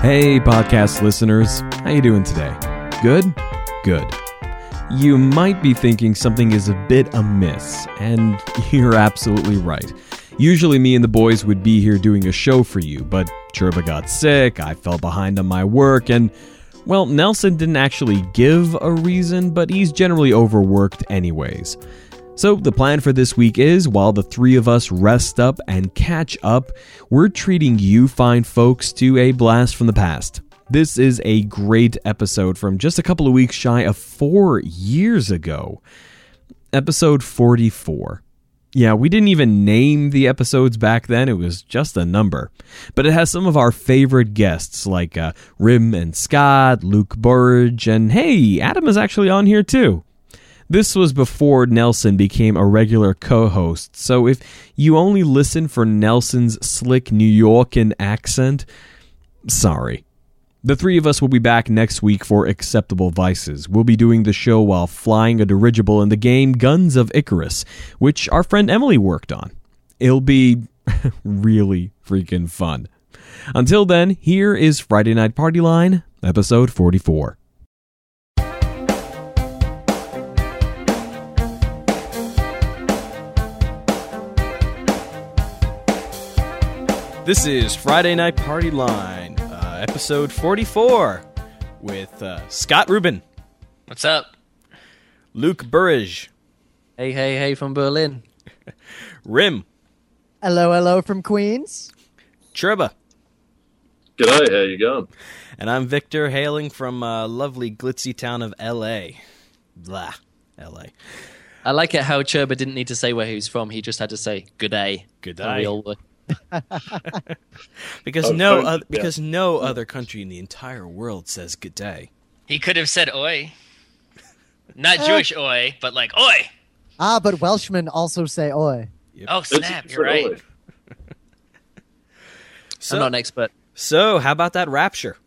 Hey, podcast listeners. How you doing today? Good? Good. You might be thinking something is a bit amiss, and you're absolutely right. Usually me and the boys would be here doing a show for you, but Churba got sick, I fell behind on my work, and well, Nelson didn't actually give a reason, but he's generally overworked anyways. So, the plan for this week is while the three of us rest up and catch up, we're treating you fine folks to a blast from the past. This is a great episode from just a couple of weeks shy of four years ago. Episode 44. Yeah, we didn't even name the episodes back then, it was just a number. But it has some of our favorite guests like uh, Rym and Scott, Luke Burrage, and hey, Adam is actually on here too. This was before Nelson became a regular co host, so if you only listen for Nelson's slick New Yorkan accent, sorry. The three of us will be back next week for Acceptable Vices. We'll be doing the show while flying a dirigible in the game Guns of Icarus, which our friend Emily worked on. It'll be really freaking fun. Until then, here is Friday Night Party Line, episode 44. This is Friday Night Party Line, uh, episode 44, with uh, Scott Rubin, What's up? Luke Burrage, Hey, hey, hey from Berlin. Rym, Hello, hello from Queens. Churba, G'day, how you going? and I'm Victor, hailing from uh, lovely glitzy town of L.A. Blah, L.A. I like it how Churba didn't need to say where he was from. He just had to say good day. Good And we day. All were. Because Oh, no, so- oth- yeah. because no other country in the entire world says good day. He could have said oi. Not Jewish oi, but like oi. Ah, but Welshmen also say oi. Oh snap, it's you're right. annoying. So, I'm not an expert. so how about that rapture?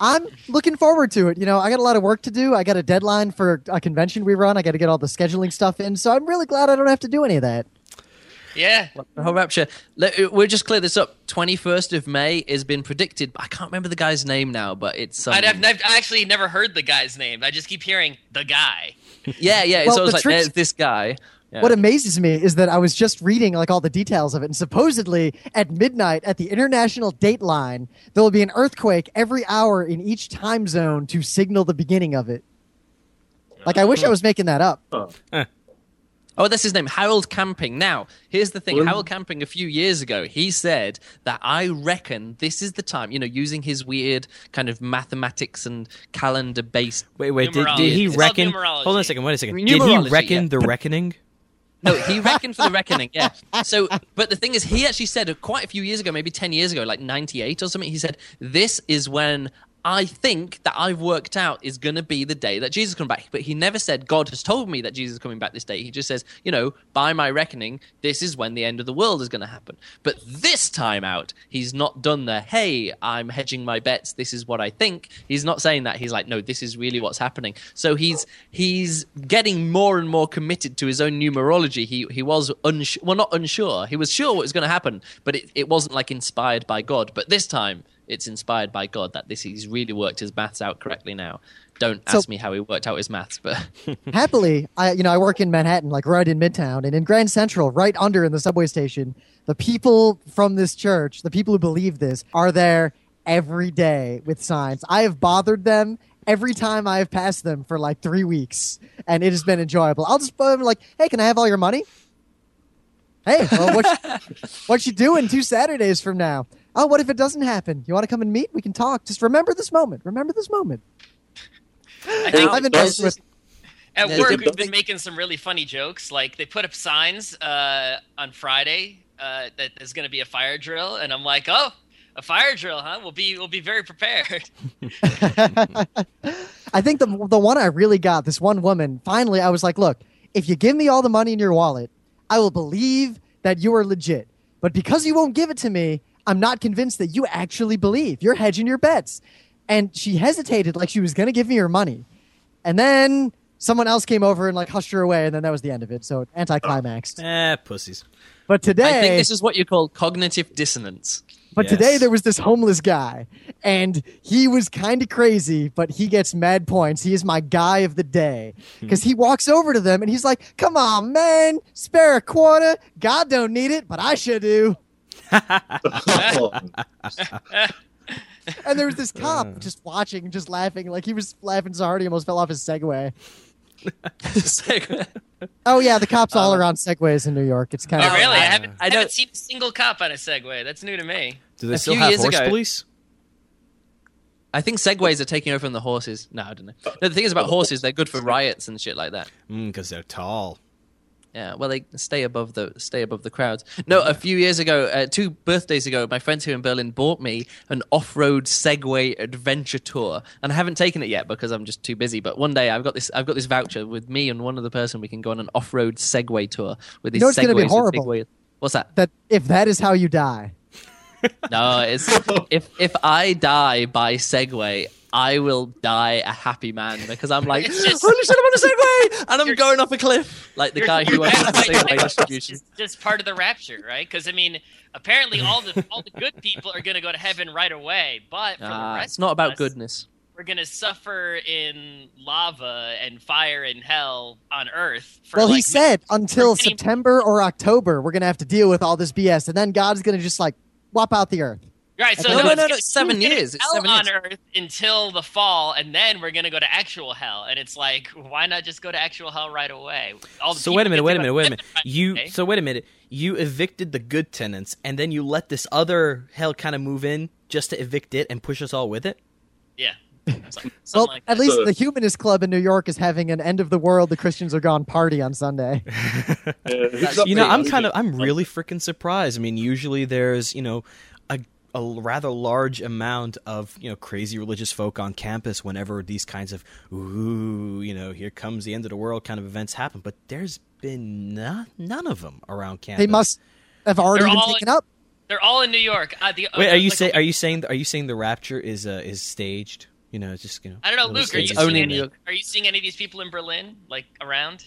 I'm looking forward to it. You know, I got a lot of work to do. I got a deadline for a convention we run. I got to get all the scheduling stuff in. So I'm really glad I don't have to do any of that. Yeah. The whole rapture. Let, uh, we'll just clear this up. 21st of May has been predicted. I can't remember the guy's name now, but it's. Um, I'd have, I've actually never heard the guy's name. I just keep hearing the guy. Yeah, yeah. It's Well, always the like, tricks- there's this guy. Yeah. What amazes me is that I was just reading like all the details of it, and supposedly at midnight at the international date line, there will be an earthquake every hour in each time zone to signal the beginning of it. Like I wish I was making that up. Oh, Oh, that's his name, Harold Camping. Now, here's the thing Well- Harold Camping, a few years ago, he said that I reckon this is the time, you know, using his weird kind of mathematics and calendar based. Wait, wait, did, did he reckon? Hold on a second, wait a second. Did he reckon yeah. the reckoning? No, he reckoned for the reckoning, yeah. So, but the thing is, he actually said quite a few years ago, maybe 10 years ago, like 98 or something, he said, This is when I think that I've worked out is going to be the day that Jesus comes back. But he never said, God has told me that Jesus is coming back this day. He just says, you know, by my reckoning, this is when the end of the world is going to happen. But this time out, he's not done the, hey, I'm hedging my bets. This is what I think. He's not saying that. He's like, no, this is really what's happening. So he's he's getting more and more committed to his own numerology. He he was unsure, well, not unsure. He was sure what was going to happen, but it, it wasn't like inspired by God. But this time, it's inspired by God that this he's really worked his maths out correctly now. Don't So- ask me how he worked out his maths, but Happily, I you know I work in Manhattan, like right in Midtown, and in Grand Central, right under in the subway station. The people from this church, the people who believe this, are there every day with signs. I have bothered them every time I have passed them for like three weeks, and it has been enjoyable. I'll just put them like, "Hey, can I have all your money?" Hey, well, what, what you doing two Saturdays from now? Oh, what if it doesn't happen? You want to come and meet? We can talk. Just remember this moment. Remember this moment. I think I've been Does nice with- at Yeah, work we've been making some really funny jokes. Like they put up signs uh, on Friday uh, that there's going to be a fire drill, and I'm like, oh, a fire drill, huh? We'll be we'll be very prepared. I think the the one I really got, this one woman, finally I was like, look, if you give me all the money in your wallet, I will believe that you are legit. But because you won't give it to me, I'm not convinced that you actually believe. You're hedging your bets. And she hesitated like she was going to give me her money. And then someone else came over and like hushed her away and then that was the end of it. So anticlimaxed. Eh, pussies. But today I think this is what you call cognitive dissonance. But Yes. today there was this homeless guy, and he was kind of crazy, but he gets mad points. He is my guy of the day because he walks over to them and he's like, "Come on, man, spare a quarter. God don't need it, but I sure do." And there was this cop just watching, just laughing, like he was laughing so hard he almost fell off his Segway. Oh yeah, the cops all are on Segways in New York. It's kind Oh, of really? I I- haven't, I I haven't seen a single cop on a Segway. That's new to me. Do they A still few have horse ago- police? I think segways are taking over from the horses. No, I don't know. No, the thing is about horses, they're good for riots and shit like that. Because Mm, they're tall. Yeah, well, they stay above the stay above the crowds. No, a few years ago, uh, two birthdays ago, my friends here in Berlin bought me an off-road Segway adventure tour, and I haven't taken it yet because I'm just too busy. But one day, I've got this I've got this voucher with me and one other person. We can go on an off-road Segway tour with these know what's Segways. gonna be horrible? wheels. What's that? that. If that is how you die, No, it's if if I die by Segway, I will die a happy man because I'm like, It's just- oh, holy shit, I'm on a Segway, and I'm You're- going off a cliff like the You're- guy who you're went on the Segway distribution. It's just part of the rapture, right? Because I mean, apparently all the all the good people are going to go to heaven right away, but for the ah, rest it's not of about us, goodness. We're going to suffer in lava and fire and hell on Earth. For well, he said until for September or October, we're gonna have to deal with all this BS, and then God's gonna just like wop out the earth. Right, so No, no, no, no, no, gonna- it's seven years, it's hell seven on years. Earth until the fall, and then we're gonna go to actual hell. And it's like, why not just go to actual hell right away? All the So wait a minute, wait a minute, wait a minute. right You away. Eh? so wait a minute. You evicted the good tenants, and then you let this other hell kind of move in just to evict it and push us all with it. yeah, something, Well, like at that. least So- the Humanist Club in New York is having an end of the world, the Christians are gone party on Sunday. You know, I'm kind of, I'm really freaking surprised. I mean, usually there's, you know, a, a rather large amount of, you know, crazy religious folk on campus whenever these kinds of, ooh, you know, here comes the end of the world kind of events happen. But there's been no, none of them around campus. They must have already They're been taken in- up. They're all in New York. Uh, the, Wait, uh, are you like, say, are you saying, are you saying the rapture is uh, is staged? You know, it's just you know. I don't know, Luke. Are you, seeing any, are you seeing any of these people in Berlin, like around?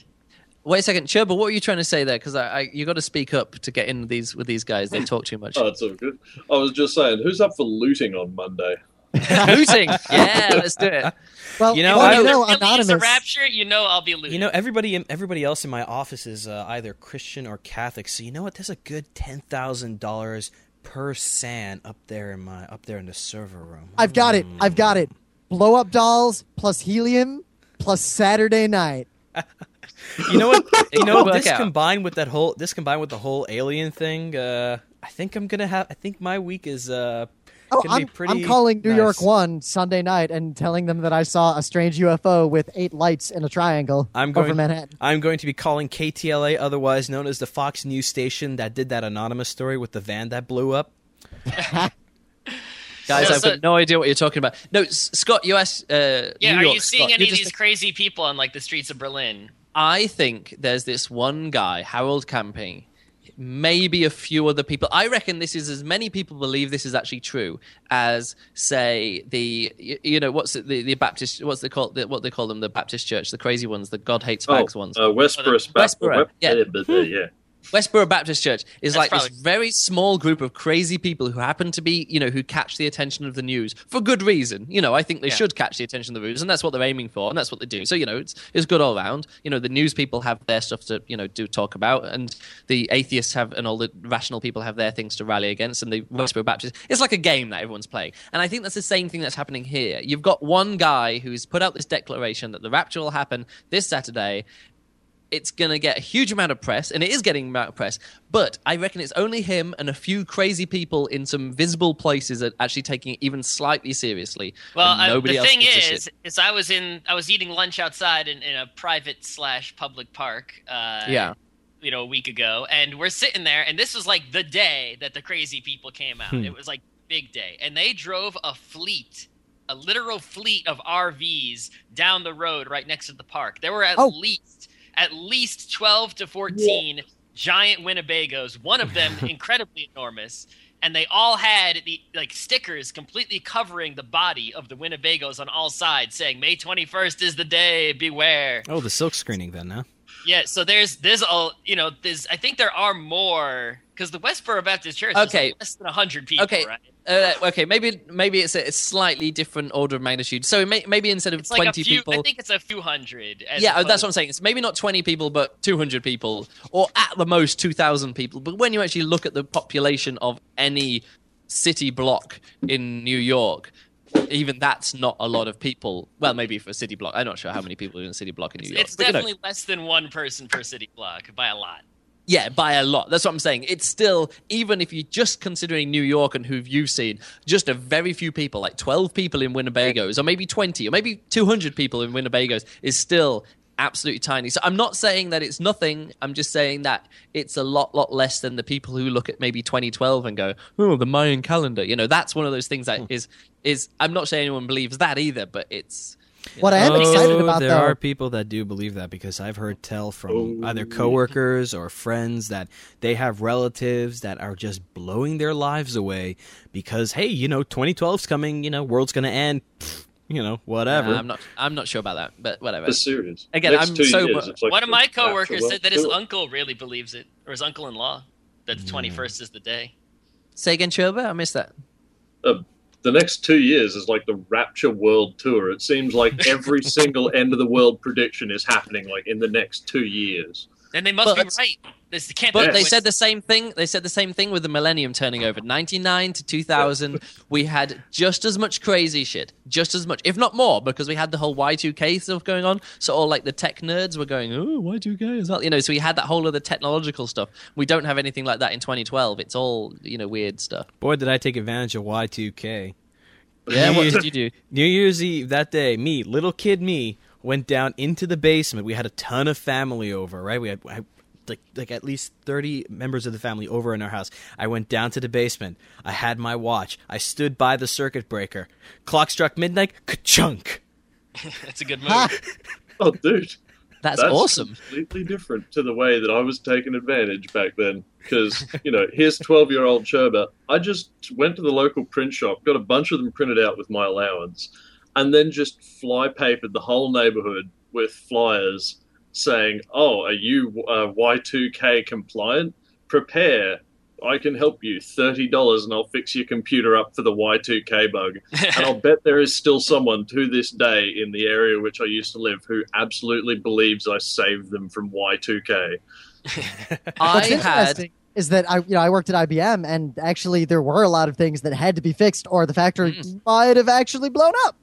Wait a second, Churba, what were you trying to say there? Because I, I, you got to speak up to get in these with these guys. They talk too much. Oh, it's all good. I was just saying, who's up for looting on Monday? Looting, yeah, let's do it. Well, You know, well, I- you If know, there really a rapture, you know I'll be looting. You know, everybody everybody else in my office is uh, either Christian or Catholic. So you know what? There's a good ten thousand dollars per san up there in my up there in the server room. I've got it. I've got it. Blow up dolls plus helium plus Saturday night. You know what? You know what? This out. combined with that whole this combined with the whole alien thing. Uh, I think I'm gonna have. I think my week is. Uh, Oh, gonna be I'm, pretty I'm calling New nice. York One Sunday night and telling them that I saw a strange UFO with eight lights in a triangle I'm over going. Manhattan. I'm going to be calling KTLA, otherwise known as the Fox News station that did that anonymous story with the van that blew up. Guys, So- I've so- got no idea what you're talking about. No, Scott, you asked. Uh, yeah, New are York, you seeing Scott, any of just- these crazy people on like the streets of Berlin? I think there's this one guy, Harold Camping, maybe a few other people. I reckon this is as many people believe this is actually true as, say, the you know what's it, the the Baptist what's they call the, what they call them the Baptist church, the crazy ones, the God hates Oh, ones. uh, Westboro, Westboro, yeah. yeah. yeah. Westboro Baptist Church is That's like probably- this very small group of crazy people who happen to be, you know, who catch the attention of the news for good reason. You know, I think they Yeah. should catch the attention of the news, and that's what they're aiming for, and that's what they do. So, you know, it's it's good all round. You know, the news people have their stuff to, you know, do talk about, and the atheists have, and all the rational people have their things to rally against, and the Westboro Baptist. It's like a game that everyone's playing, and I think that's the same thing that's happening here. You've got one guy who's put out this declaration that the rapture will happen this Saturday, it's going to get a huge amount of press, and it is getting amount of press. But I reckon it's only him and a few crazy people in some visible places that actually taking it even slightly seriously. Well, I, the thing is, is I was in, I was eating lunch outside in, in a private slash public park. Uh, yeah, you know, a week ago, and we're sitting there, and this was like the day that the crazy people came out. Hmm. It was like big day, and they drove a fleet, a literal fleet of RVs down the road right next to the park. There were at Oh. least at least twelve to fourteen giant Winnebagos. One of them incredibly enormous. And they all had the like stickers completely covering the body of the Winnebagos on all sides, saying "May twenty first is the day. Beware." Oh, the silk screening then, huh? Yeah, so there's there's all you know there's I think there are more because the Westboro Baptist Church Okay. is like less than hundred people, Okay. right? Uh, okay, maybe maybe it's a, slightly different order of magnitude. So may, maybe instead of It's twenty a few. people, I think it's a few hundred. as yeah, oh, that's what I'm saying. It's maybe not 20 people, but 200 people, or at the most 2,000 people. But when you actually look at the population of any city block in New York, even that's not a lot of people. Well, maybe for a city block, I'm not sure how many people are in a city block in New York. It's but, you know, definitely less than one person per city block by a lot. Yeah, by a lot. That's what I'm saying. It's still, even if you're just considering New York and who you've seen, just a very few people, like 12 people in Winnebago's, or maybe 20, or maybe 200 people in Winnebago's, is still absolutely tiny. So I'm not saying that it's nothing. I'm just saying that it's a lot, lot less than the people who look at maybe 2012 and go, oh, the Mayan calendar. You know, that's one of those things that hmm. is, is, I'm not saying anyone believes that either, but it's, What I am excited Oh, about there though, are people that do believe that because I've heard tell from either coworkers or friends that they have relatives that are just blowing their lives away because hey, you know, 2012's coming, you know, world's going to end, pfft, you know, whatever. I'm not, I'm not sure about that, but whatever. It's serious. Again, Next I'm so- years, like One of my coworkers said that his world. uncle really believes it, or his uncle-in-law, that the twenty-first is the day. Say again, Churba? I missed that. Uh, the next two years is like the Rapture World Tour. It seems like every single end of the world prediction is happening like in the next two years. Then they must But be right. This can't But they said the same thing. They said the same thing with the millennium turning over. 99 to 2000, we had just as much crazy shit, just as much, if not more, because we had the whole Y2K stuff going on. So all like the tech nerds were going, "Oh, Y2K is that?" You know, so we had that whole other technological stuff. We don't have anything like that in 2012. It's all you know weird stuff. Boy, did I take advantage of Y2K. Yeah, what did you do? New Year's Eve that day, me, little kid me, went down into the basement. We had a ton of family over, right? We had I, like like at least thirty members of the family over in our house. I went down to the basement. I had my watch. I stood by the circuit breaker. Clock struck midnight. Ka-chunk. That's a good move. Oh, dude, That's, awesome. Completely different to the way that I was taking advantage back then. Because you know, here's twelve-year-old Churba. I just went to the local print shop, got a bunch of them printed out with my allowance, and then just fly papered the whole neighborhood with flyers saying, "Oh, are you uh, Y2K compliant? Prepare." I can help you. Thirty dollars, and I'll fix your computer up for the Y2K bug. And I'll bet there is still someone to this day in the area which I used to live who absolutely believes I saved them from Y2K. I What's had interesting is that I, you know, I worked at IBM, and actually there were a lot of things that had to be fixed, or the factory Mm. might have actually blown up.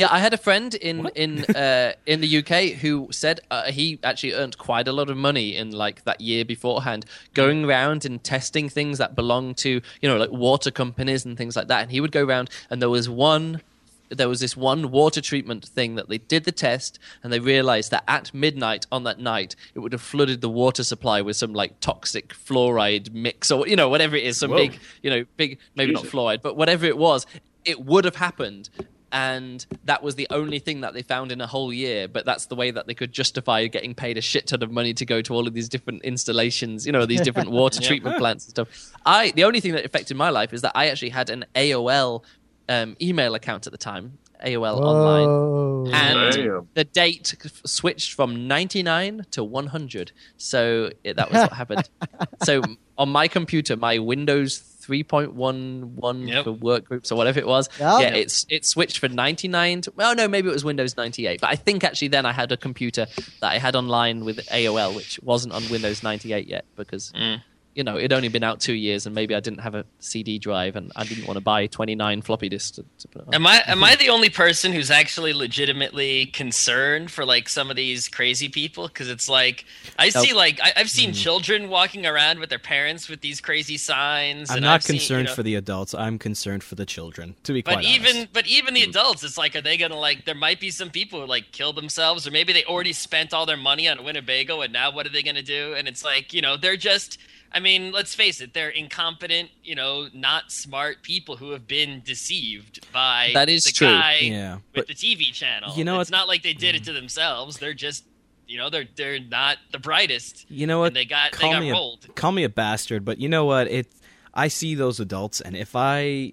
Yeah, I had a friend in in uh, in the UK who said uh, he actually earned quite a lot of money in like that year beforehand, going around and testing things that belong to you know like water companies and things like that. And he would go around, and there was one. There was this one water treatment thing that they did the test, and they realized that at midnight on that night, it would have flooded the water supply with some like toxic fluoride mix or you know whatever it is, some Whoa. big you know big maybe not fluoride, but whatever it was, it would have happened and that was the only thing that they found in a whole year but that's the way that they could justify getting paid a shit ton of money to go to all of these different installations you know these different water treatment plants and stuff. I the only thing that affected my life is that i actually had an aol um, email account at the time aol online. And Damn. the date switched from 99 to 100 so it, that was what happened. So on my computer my windows 3.11 Yep. for work groups or whatever it was Yep. yeah it's it switched from 99 to well no maybe it was windows 98 but i think actually then i had a computer that i had online with aol which wasn't on windows 98 yet because Mm. You know it'd only been out two years and maybe i didn't have a cd drive and i didn't want to buy 29 floppy disks to, to put it on. Am I am I the only person who's actually legitimately concerned for like some of these crazy people? Because it's like I Nope. see like I, I've seen mm-hmm. children walking around with their parents with these crazy signs. I'm and not I've seen, you concerned know- for the adults. I'm concerned for the children. To be But quite even honest. but even the mm-hmm. adults, it's like, are they gonna like? There might be some people who like kill themselves, or maybe they already spent all their money on Winnebago, and now what are they gonna do? And it's like, you know, they're just. I mean, let's face it, they're incompetent, you know, not smart people who have been deceived by That is the true. guy Yeah, with but the TV channel. you know it's what- not like they did it mm. to themselves. They're just, you know, they're they're not the brightest. you know what? And they got they Call got me a- rolled. call me a bastard, but you know what? It I see those adults and if I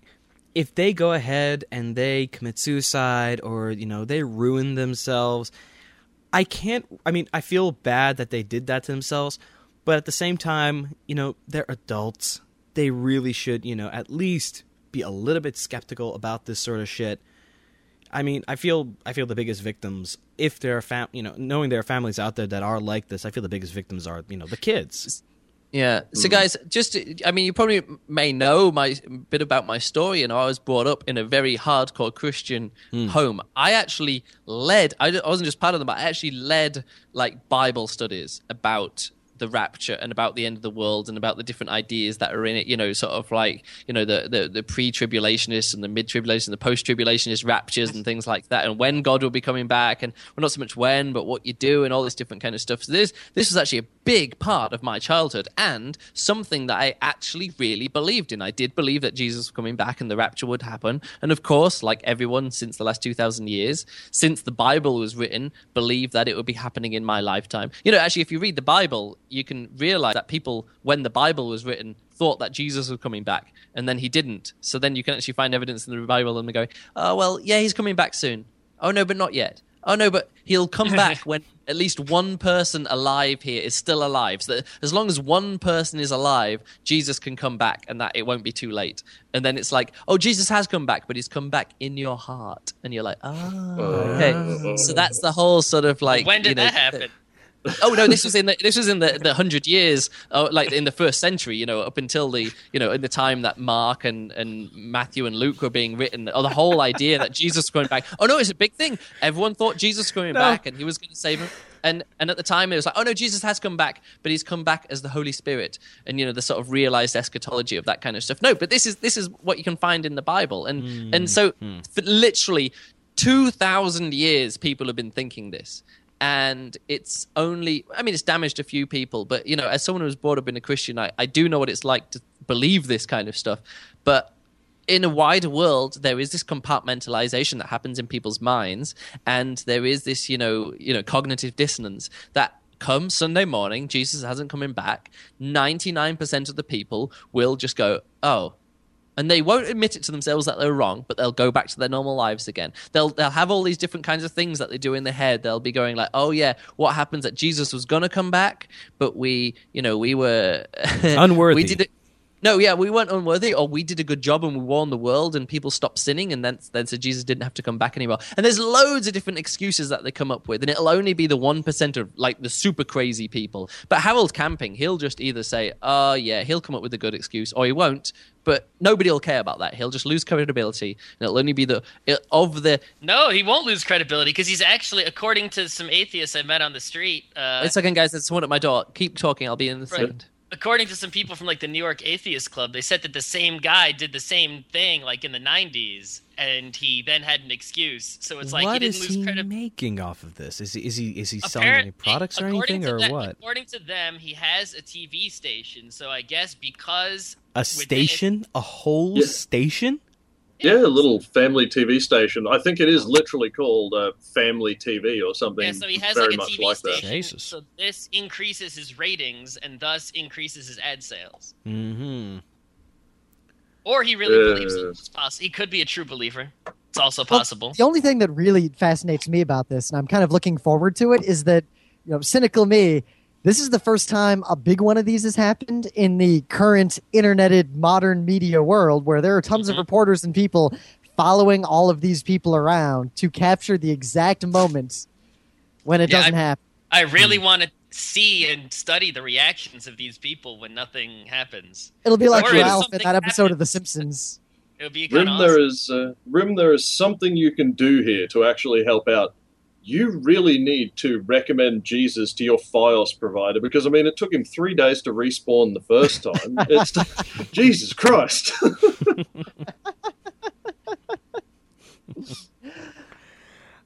if they go ahead and they commit suicide or you know they ruin themselves, I can't I mean, I feel bad that they did that to themselves, But at the same time, you know, they're adults. They really should, you know, at least be a little bit skeptical about this sort of shit. I mean, I feel I feel the biggest victims if there are fam- you know, knowing there are families out there that are like this, I feel the biggest victims are, you know, the kids. Yeah. So, hmm. guys, just I mean, you probably may know my bit about my story. You know, I was brought up in a very hardcore Christian mm. home. I actually led. I wasn't just part of them. but I actually led like Bible studies about the rapture and about the end of the world and about the different ideas that are in it. You know, sort of like you know the the, the pre-tribulationists and the mid-tribulationists and the post-tribulationist raptures and things like that, and when God will be coming back, and well, not so much when, but what you do and all this different kind of stuff. So this this was actually a big part of my childhood and something that I actually really believed in. I did believe that Jesus was coming back and the rapture would happen, and of course, like everyone since the last two thousand years, since the Bible was written, believed that it would be happening in my lifetime. You know, actually, if you read the Bible you can realize that people, when the Bible was written, thought that Jesus was coming back, and then he didn't. So then you can actually find evidence in the Bible and they go, oh, well, yeah, he's coming back soon. Oh, no, but not yet. Oh, no, but he'll come back when at least one person alive here is still alive. So that as long as one person is alive, Jesus can come back and that it won't be too late. And then it's like, oh, Jesus has come back, but he's come back in your heart. And you're like, oh, okay. So that's the whole sort of like. When did you know, that happen? Oh no, this was in the this was in the, the hundred years, uh, like in the first century. You know, up until the you know in the time that Mark and and Matthew and Luke were being written. Or the whole idea that Jesus was coming back. Oh no, it's a big thing. Everyone thought Jesus was coming no. back and he was going to save him. And and at the time it was like, oh no, Jesus has come back, but he's come back as the Holy Spirit, and you know the sort of realized eschatology of that kind of stuff. No, but this is this is what you can find in the Bible, and mm. and so mm. literally two thousand years people have been thinking this and it's only i mean it's damaged a few people but you know as someone who was brought up in a christian I, I do know what it's like to believe this kind of stuff. But in a wider world there is this compartmentalization that happens in people's minds. And there is this you know you know cognitive dissonance that come sunday morning jesus hasn't coming back. 99% of the people will just go oh and they won't admit it to themselves that they're wrong, but they'll go back to their normal lives again. They'll they'll have all these different kinds of things that they do in their head. They'll be going like, "Oh yeah, what happens that Jesus was gonna come back, but we, you know, we were unworthy. we did it, no, yeah, we weren't unworthy, or we did a good job and we warned the world, and people stopped sinning, and then then said Jesus didn't have to come back anymore. And there's loads of different excuses that they come up with, and it'll only be the one percent of like the super crazy people. But Harold Camping, he'll just either say, "Oh yeah," he'll come up with a good excuse, or he won't. But nobody will care about that. He'll just lose credibility, and it'll only be the of the. No, he won't lose credibility because he's actually, according to some atheists I met on the street. Uh, Wait a second, guys. There's someone at my door. Keep talking. I'll be in the right. second according to some people from like the New York Atheist Club, they said that the same guy did the same thing like in the '90s, and he then had an excuse. So it's like what he didn't is lose he credit. making off of this? Is he is he is he selling any products or anything or them, what? According to them, he has a TV station. So I guess because a station, it, a whole yeah. station. Yeah, a little family TV station. I think it is literally called uh, Family TV or something. Yeah, so he has very like a much TV like station. That. Jesus. So this increases his ratings and thus increases his ad sales. Mm-hmm. Or he really uh, believes it's possible. He could be a true believer. It's also possible. Well, the only thing that really fascinates me about this, and I'm kind of looking forward to it, is that you know, cynical me this is the first time a big one of these has happened in the current interneted modern media world where there are tons mm-hmm. of reporters and people following all of these people around to capture the exact moments when it yeah, doesn't I, happen. I really want to see and study the reactions of these people when nothing happens. It'll be like or Ralph in that episode happens. of The Simpsons. It'll be Rym, awesome. there is uh, Rym, there is something you can do here to actually help out you really need to recommend Jesus to your FiOS provider because I mean it took him three days to respawn the first time. It's Jesus Christ.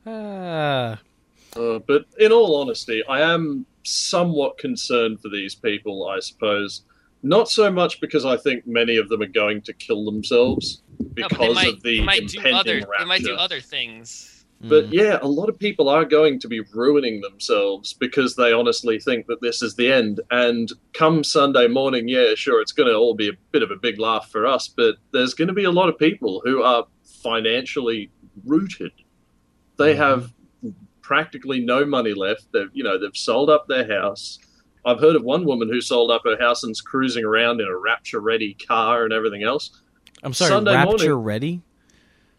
uh. Uh, but in all honesty, I am somewhat concerned for these people. I suppose not so much because I think many of them are going to kill themselves because no, might, of the impending other, rapture. They might do other things. But mm. yeah, a lot of people are going to be ruining themselves because they honestly think that this is the end. And come Sunday morning, yeah, sure, it's going to all be a bit of a big laugh for us, but there's going to be a lot of people who are financially rooted. They mm. have practically no money left. They've, you know, they've sold up their house I've heard of one woman who sold up her house and's cruising around in a rapture ready car and everything else. I'm sorry, Sunday rapture morning- ready?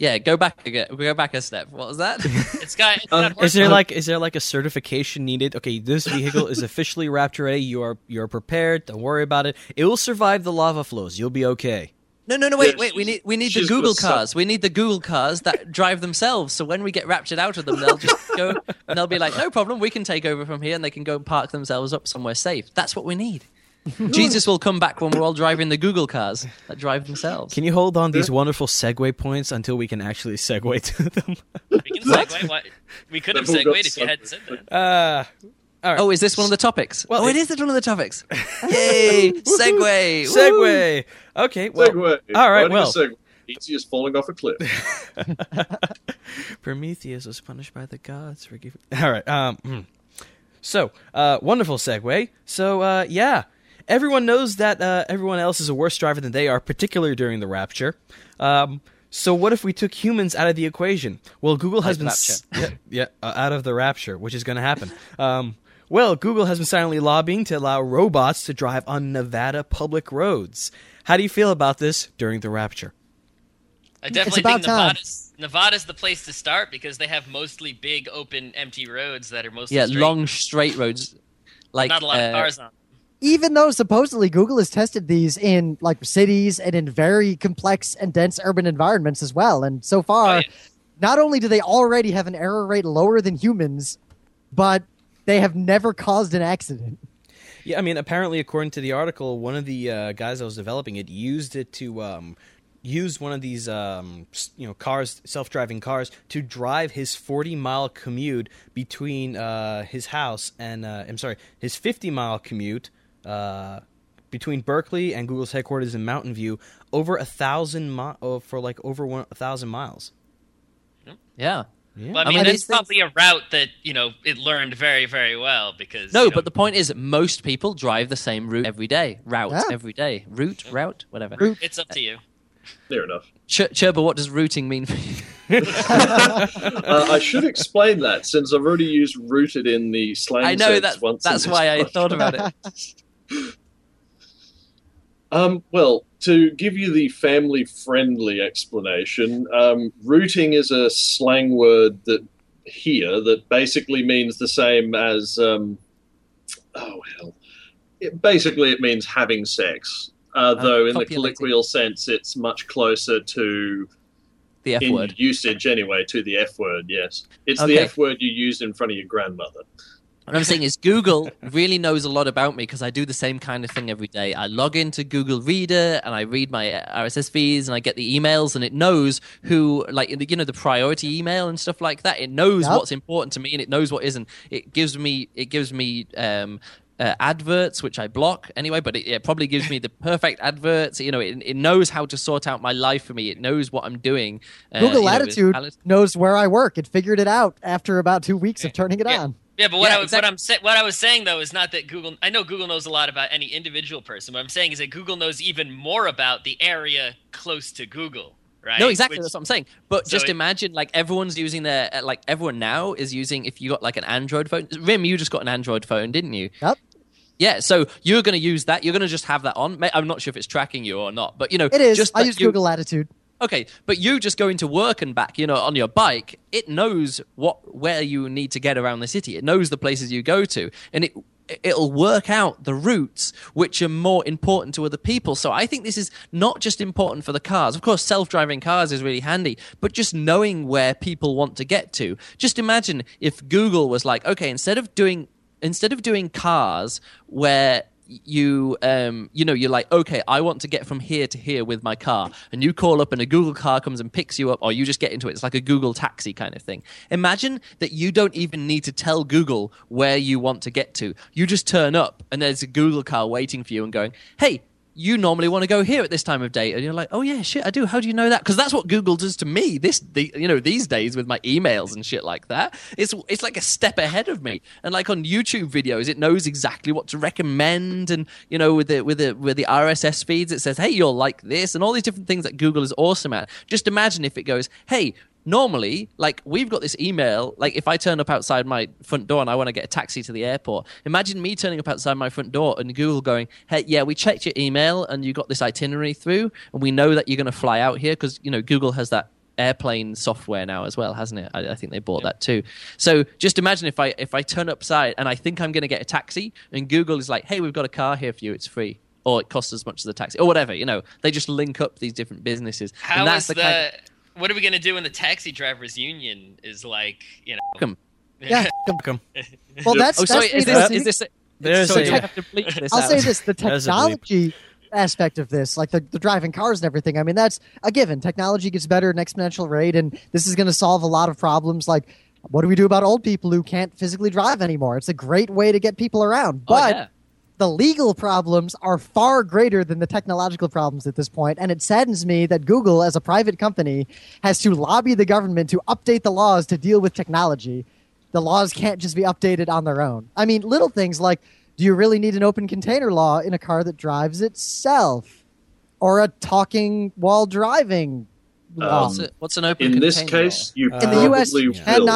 Yeah, go back again. Go back a step. What was that? It's got. It's um, got Is there like is there like a certification needed? Okay, this vehicle is officially rapture ready. You are you are prepared. Don't worry about it. It will survive the lava flows. You'll be okay. No, no, no. Wait, Yeah, wait. We need we need the Google some- cars. We need the Google cars that drive themselves. So when we get raptured out of them, they'll just go and they'll be like, "No problem. We can take over from here," and they can go and park themselves up somewhere safe. That's what we need. Jesus will come back when we're all driving the Google cars that drive themselves. Can you hold on these wonderful segue points until we can actually segue to them? We can segue. What? We could have They've all got segued if you hadn't said that. Uh, Oh, is this one of the topics? Well, oh, it- it is one of the topics. Yay! Segway. Woo! segue. Okay, well, Segway. all right, Riding well. Segway. Easy as falling off a cliff. Prometheus was punished by the gods for giving. All right. Um. hmm. So, uh, wonderful segue. So, uh, yeah, everyone knows that uh, everyone else is a worse driver than they are, particularly during the rapture. Um. So, what if we took humans out of the equation? Well, Google has Like been s- yeah, yeah uh, out of the rapture, which is going to happen. Um. Well, Google has been silently lobbying to allow robots to drive on Nevada public roads. How do you feel about this during the rapture? I definitely about think time. Nevada's, Nevada's the place to start because they have mostly big, open, empty roads that are mostly Yeah, straight. long straight roads. Like not a lot uh, of cars on. Even though supposedly Google has tested these in like cities and in very complex and dense urban environments as well, and so far, Oh, yeah. not only do they already have an error rate lower than humans, but they have never caused an accident. Yeah, I mean, apparently, according to the article, one of the uh, guys that was developing it used it to um, use one of these, um, you know, cars, self-driving cars, to drive his forty-mile commute between uh, his house and, uh, I'm sorry, his fifty-mile commute uh, between Berkeley and Google's headquarters in Mountain View over a thousand mi- oh, for like over one, a thousand miles. Yeah. Yeah. Well, I I mean, mean, that's these things- probably a route that you know it learned very, very well because No, you know, but the point is, most people drive the same route every day. Route Yeah. every day. Route, route, whatever. Route. it's up to you. Fair enough. Ch- Churba, what does routing mean for you? Uh, I should explain that since I've already used rooted in the slang I know sense that. once. That's why I thought about it. Um, well, to give you the family friendly explanation, um, rooting is a slang word that here that basically means the same as, um, oh, hell. It, basically, it means having sex. Uh, though in the colloquial sense, it's much closer to, The F in word. usage anyway, to the F word, yes. It's Okay. the F word you used in front of your grandmother. What I'm saying is, Google really knows a lot about me because I do the same kind of thing every day. I log into Google Reader and I read my RSS feeds and I get the emails, and it knows who, like, you know, the priority email and stuff like that. It knows Yep. what's important to me and it knows what isn't. It gives me, it gives me, um, uh, adverts which I block anyway, but it, it probably gives me the perfect adverts. You know, it, it knows how to sort out my life for me. It knows what I'm doing. Uh, Google you know, Latitude knows where I work. It figured it out after about two weeks of turning it Yeah. on. Yeah, but what Yeah, I was exactly. what I'm sa- what I was saying though is not that Google. I know Google knows a lot about any individual person. What I'm saying is that Google knows even more about the area close to Google. Right? No, exactly. Which- that's what I'm saying. But So just it- imagine, like everyone's using their, uh, like everyone now is using. If you got like an Android phone, Rym, you just got an Android phone, didn't you? Yep. Yeah. So you're going to use that. You're going to just have that on. I'm not sure if it's tracking you or not, but you know, It is. Just I use you- Google Latitude. Okay, but you just going to work and back, you know, on your bike, it knows what where you need to get around the city. It knows the places you go to, and it it'll work out the routes which are more important to other people. So I think this is not just important for the cars. Of course, self-driving cars is really handy, but just knowing where people want to get to. Just imagine if Google was like, okay, instead of doing instead of doing cars where you um you know you're like okay i want to get from here to here with my car. And you call up and a google car comes and picks you up or you just get into it. It's like a google taxi kind of thing. Imagine that you don't even need to tell google where you want to get to. You just turn up and there's a google car waiting for you and going hey you normally want to go here at this time of day and you're like oh yeah shit i do. How do you know that? Because that's what google does to me this the, you know these days with my emails and shit like that. It's it's like a step ahead of me. And like on youtube videos it knows exactly what to recommend and you know with the with the with the rss feeds it says hey you'll like this and all these different things that google is awesome at. Just imagine if it goes hey normally, like we've got this email. Like if I turn up outside my front door and I want to get a taxi to the airport, imagine me turning up outside my front door and Google going, "Hey, yeah, we checked your email and you got this itinerary through, and we know that you're going to fly out here because you know Google has that." airplane software now as well hasn't it I, I think they bought that too so just imagine if i if i turn upside and i think i'm going to get a taxi and google is like hey we've got a car here for you it's free or it costs as much as a taxi or whatever you know they just link up these different businesses How and that's is the, the, kind what are we gonna do when the taxi drivers union is like, you know? Welcome. Yeah. Welcome. Well, that's oh sorry that's is this, is this There's so a- you have to bleep this I'll out. say this: the There's a bleep. technology aspect of this, like the, the driving cars and everything. I mean, that's a given. Technology gets better at an exponential rate, and this is going to solve a lot of problems. Like, what do we do about old people who can't physically drive anymore? It's a great way to get people around, Oh, but yeah. The legal problems are far greater than the technological problems at this point, and it saddens me that Google, as a private company, has to lobby the government to update the laws to deal with technology. The laws can't just be updated on their own. I mean, little things like do you really need an open container law in a car that drives itself? Or a talking while driving law? What's, a- what's an open In this container case, you Uh, in the US, probably you will.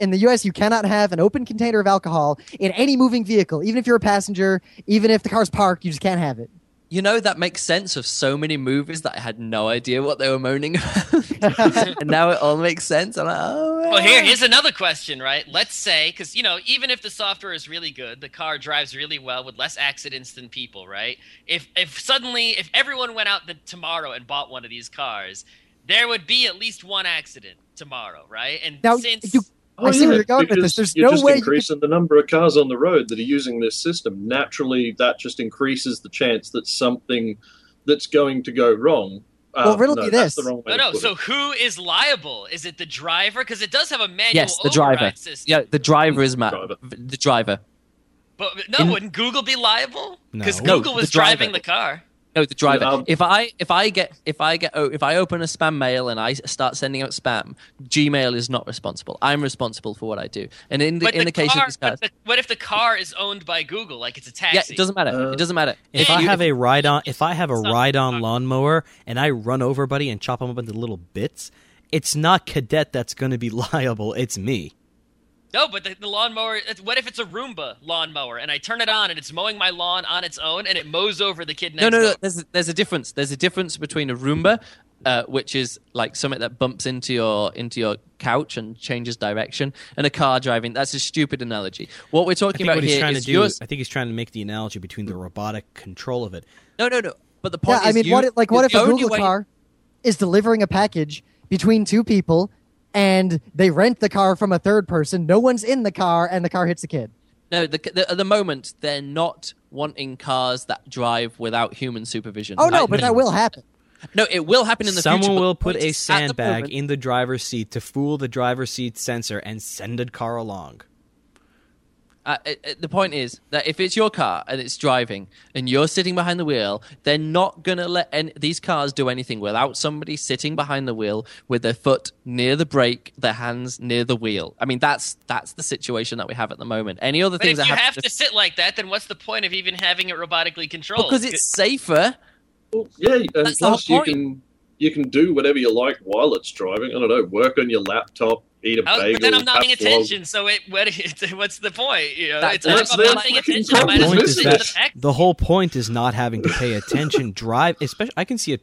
Cannot. In the U.S., you cannot have an open container of alcohol in any moving vehicle, even if you're a passenger, even if the car's parked. You just can't have it. You know that makes sense of so many movies that I had no idea what they were moaning about, and now it all makes sense. I'm like, oh. Well, here, here's another question, right? Let's say, because you know, even if the software is really good, the car drives really well with less accidents than people, right? If if suddenly, if everyone went out the, tomorrow and bought one of these cars, there would be at least one accident tomorrow, right? And Now, since you- I Well, see where yeah, you're going with because this. There's you're no just way you could- increasing the number of cars on the road that are using this system. Naturally, that just increases the chance that something that's going to go wrong. Uh, Well, riddle no, me that's this. the wrong way no, no. So it. who is liable? Is it the driver? Because it does have a manual yes, the driver. system. Yeah, the driver is Matt. Driver. The driver. But no, In- wouldn't Google be liable? Because No, Google the was driver. driving the car. No, the driver. Um, if I if I get if I get oh, if I open a spam mail and I start sending out spam, Gmail is not responsible. I'm responsible for what I do. And in the But in the, case car, of this guy, but the, what if the car is owned by Google? Like it's a taxi. yeah, it doesn't matter. Uh, it doesn't matter. If Yeah, I you- have a ride on, if I have a ride on lawnmower and I run over buddy and chop him up into little bits, it's not cadet that's going to be liable. It's me. No, but the, the lawnmower. What if it's a Roomba lawnmower and I turn it on and it's mowing my lawn on its own and it mows over the kid next No, no, no. There's a, there's a difference. There's a difference between a Roomba, uh, which is like something that bumps into your into your couch and changes direction, and a car driving. That's a stupid analogy. What we're talking about what he's trying to do. yours. I think he's trying to make the analogy between the robotic control of it. No, no, no. But the point is, Yeah, point I mean, you- what if, like what if a only Google way- car is delivering a package between two people and they rent the car from a third person? No one's in the car, and the car hits a kid. No, the, the, at the moment they're not wanting cars that drive without human supervision. Oh no, I- but that will happen. No, it will happen in the Someone future. but will put a is, at the sandbag in the driver's seat to fool the driver's seat sensor and send a car along. Uh, uh, uh, the point is that if it's your car and it's driving and you're sitting behind the wheel, they're not going to let any, these cars do anything without somebody sitting behind the wheel with their foot near the brake, their hands near the wheel. I mean, that's that's the situation that we have at the moment. Any other But things if that you have to sit like that, then what's the point of even having it robotically controlled? because it's safer. Well, yeah, and That's the whole plus you can you can do whatever you like while it's driving. I don't know, work on your laptop, eat a bagel. but then I'm not paying attention. So it, what, what's the point? You know, That- it's that's not paying attention. The as point well point is sit in that the taxi. the whole point is not having to pay attention. Drive, especially. I can see a,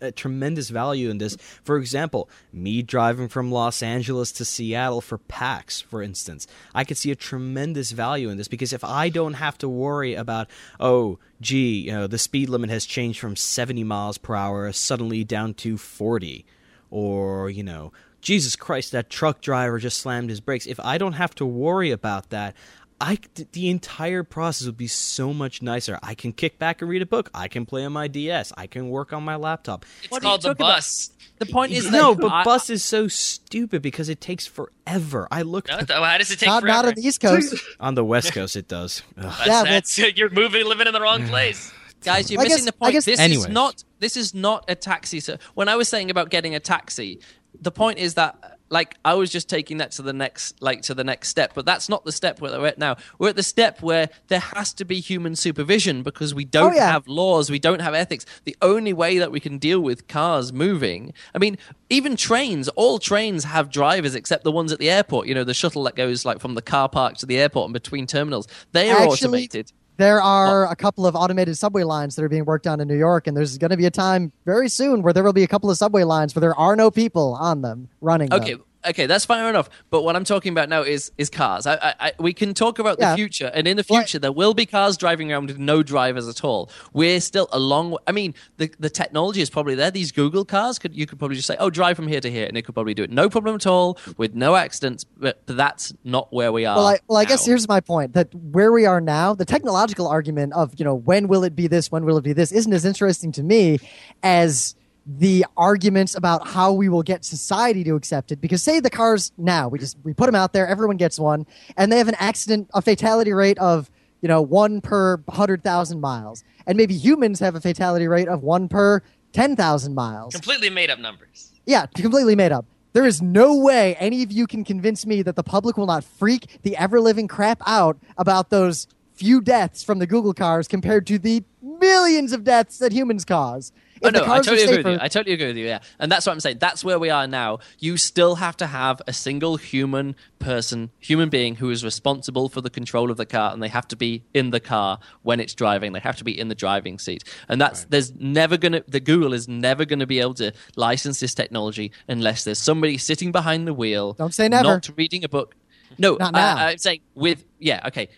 a tremendous value in this. For example, me driving from Los Angeles to Seattle for PAX, for instance, I could see a tremendous value in this because if I don't have to worry about, oh, gee, you know, the speed limit has changed from 70 miles per hour suddenly down to 40, or you know. Jesus Christ, that truck driver just slammed his brakes. If I don't have to worry about that, I the entire process would be so much nicer. I can kick back and read a book. I can play on my DS. I can work on my laptop. It's What are called the talking about? bus. The point is no, that but I- bus is so stupid because it takes forever. I looked No, th- how does it take Not, forever? not on the East Coast. on the West Coast. It does. Ugh. That's, Yeah, that's, you're moving, living in the wrong place. Guys, you're I missing guess- the point. guess- this Anyways. is not this is not a taxi. So when I was saying about getting a taxi, the point is that like I was just taking that to the next like to the next step, but that's not the step where we're at now. We're at the step where there has to be human supervision because we don't Oh, yeah. have laws, we don't have ethics. The only way that we can deal with cars moving, I mean, even trains, all trains have drivers except the ones at the airport. You know, the shuttle that goes like from the car park to the airport and between terminals. They are Actually- automated. There are a couple of automated subway lines that are being worked on in New York, and there's going to be a time very soon where there will be a couple of subway lines where there are no people on them running. them. Okay, that's fair enough. But what I'm talking about now is is cars. I, I, I, we can talk about Yeah. the future, and in the future, there will be cars driving around with no drivers at all. We're still a long. way- I mean, the the technology is probably there. These Google cars could you could probably just say, "Oh, drive from here to here," and it could probably do it, no problem at all, with no accidents. But, but that's not where we are. Well, I, well, I guess here's my point: that where we are now, the technological argument of you know when will it be this, when will it be this, isn't as interesting to me as the arguments about how we will get society to accept it. Because say the cars now, we just we put them out there, everyone gets one, and they have an accident, a fatality rate of you know one per hundred thousand miles, and maybe humans have a fatality rate of one per ten thousand miles. Completely made up numbers. Yeah, completely made up. There is no way any of you can convince me that the public will not freak the ever living crap out about those few deaths from the Google cars compared to the millions of deaths that humans cause. Oh, If the no, I cars totally were agree with you. I totally agree with you. Yeah, and that's what I'm saying. That's where we are now. You still have to have a single human person, human being who is responsible for the control of the car, and they have to be in the car when it's driving. They have to be in the driving seat, and that's there's never gonna. The Google is never gonna be able to license this technology unless there's somebody sitting behind the wheel. Don't say never. Not reading a book. No, Not I- I'm saying with yeah, okay.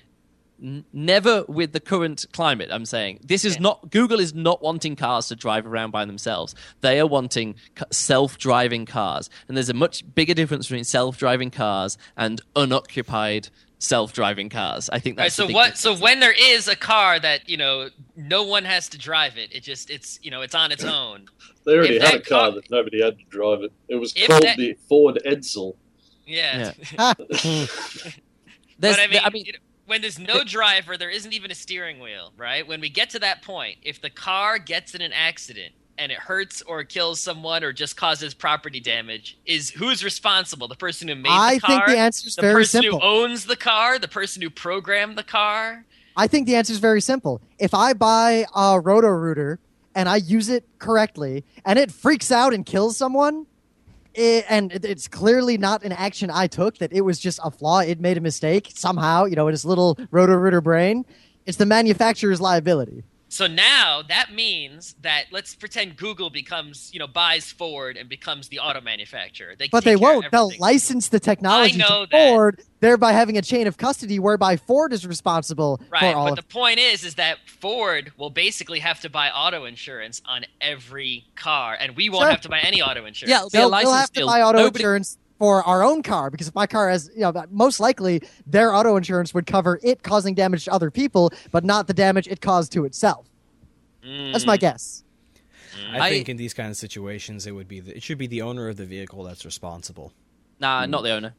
N- never with the current climate i'm saying this is not google is not wanting cars to drive around by themselves they are wanting self-driving cars and there's a much bigger difference between self-driving cars and unoccupied self-driving cars i think All right, that's the so big what? difference. So when there is a car that you know no one has to drive it, it just it's you know it's on its own. They already If had a car car- that nobody had to drive it. It was called that- the Ford Edsel. Yeah. There's- but I mean, I mean you know, when there's no driver, there isn't even a steering wheel, right? When we get to that point, if the car gets in an accident and it hurts or kills someone or just causes property damage, is who's responsible? The person who made I the car, I think the answer is the very person who owns the car, the person who programmed the car. I think the answer is very simple. If I buy a Roto Rooter and I use it correctly and it freaks out and kills someone, it, and it's clearly not an action I took, that it was just a flaw, it made a mistake somehow, you know, in its little Roto Rooter brain, it's the manufacturer's liability. So now that means that let's pretend Google becomes, you know, buys Ford and becomes the auto manufacturer. They But they won't. They'll license the technology to that. Ford, thereby having a chain of custody whereby Ford is responsible Right, for all but of the point is, is that Ford will basically have to buy auto insurance on every car, and we won't Sure. have to buy any auto insurance. Yeah, they'll, they'll have to deal. buy auto Nobody- insurance for our own car because if my car has, you know, most likely their auto insurance would cover it causing damage to other people, but not the damage it caused to itself. That's Mm. my guess. I, I- think in these kind of situations, it would be the, it should be the owner of the vehicle that's responsible. nah not the owner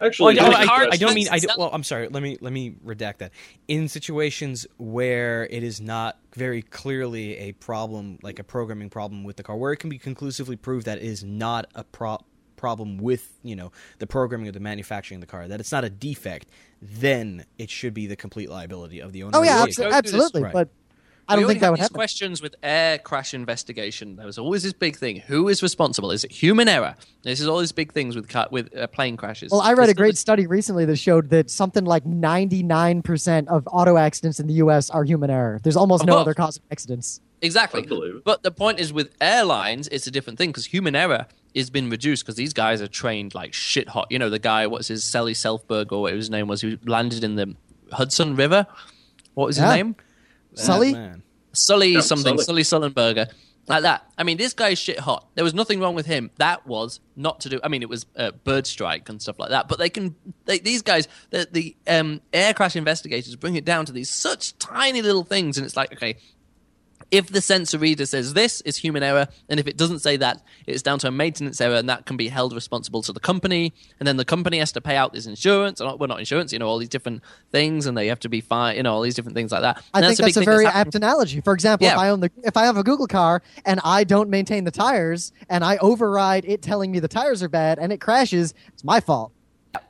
Actually, Well, I, the I- I don't mean. I do, well, I'm sorry. Let me let me redact that. In situations where it is not very clearly a problem, like a programming problem with the car, where it can be conclusively proved that it is not a pro- problem with you know the programming or the manufacturing of the car, that it's not a defect, then it should be the complete liability of the owner. Oh yeah, the abso- vehicle. go through this- absolutely. Right. But I don't already think that had would these happen. questions with air crash investigation. There was always this big thing: who is responsible? Is it human error? This is all these big things with ca- with uh, plane crashes. Well, I read a great is- study recently that showed that something like 99% of auto accidents in the U.S. are human error. There's almost no Above. other cause of accidents. Exactly. I believe it. But the point is, with airlines, it's a different thing because human error has been reduced because these guys are trained like shit hot. You know, the guy, what's his, Sally Selfberg or what his name was, who landed in the Hudson River. What was his Yeah. name? Sully? Man. Sully Yeah, something, Sully. Sully Sullenberger. Like that. I mean, this guy's shit hot. There was nothing wrong with him. That was not to do. I mean, it was uh, bird strike and stuff like that. But they can. They, these guys, the, the um, air crash investigators, bring it down to these such tiny little things, and it's like, okay, if the sensor reader says this is human error and if it doesn't say that it's down to a maintenance error and that can be held responsible to the company and then the company has to pay out this insurance or well not insurance you know all these different things and they have to be fine you know all these different things like that I And think that's a, big thing very happening. apt analogy. For example, if I own the if I have a Google car and I don't maintain the tires and I override it telling me the tires are bad and it crashes, it's my fault.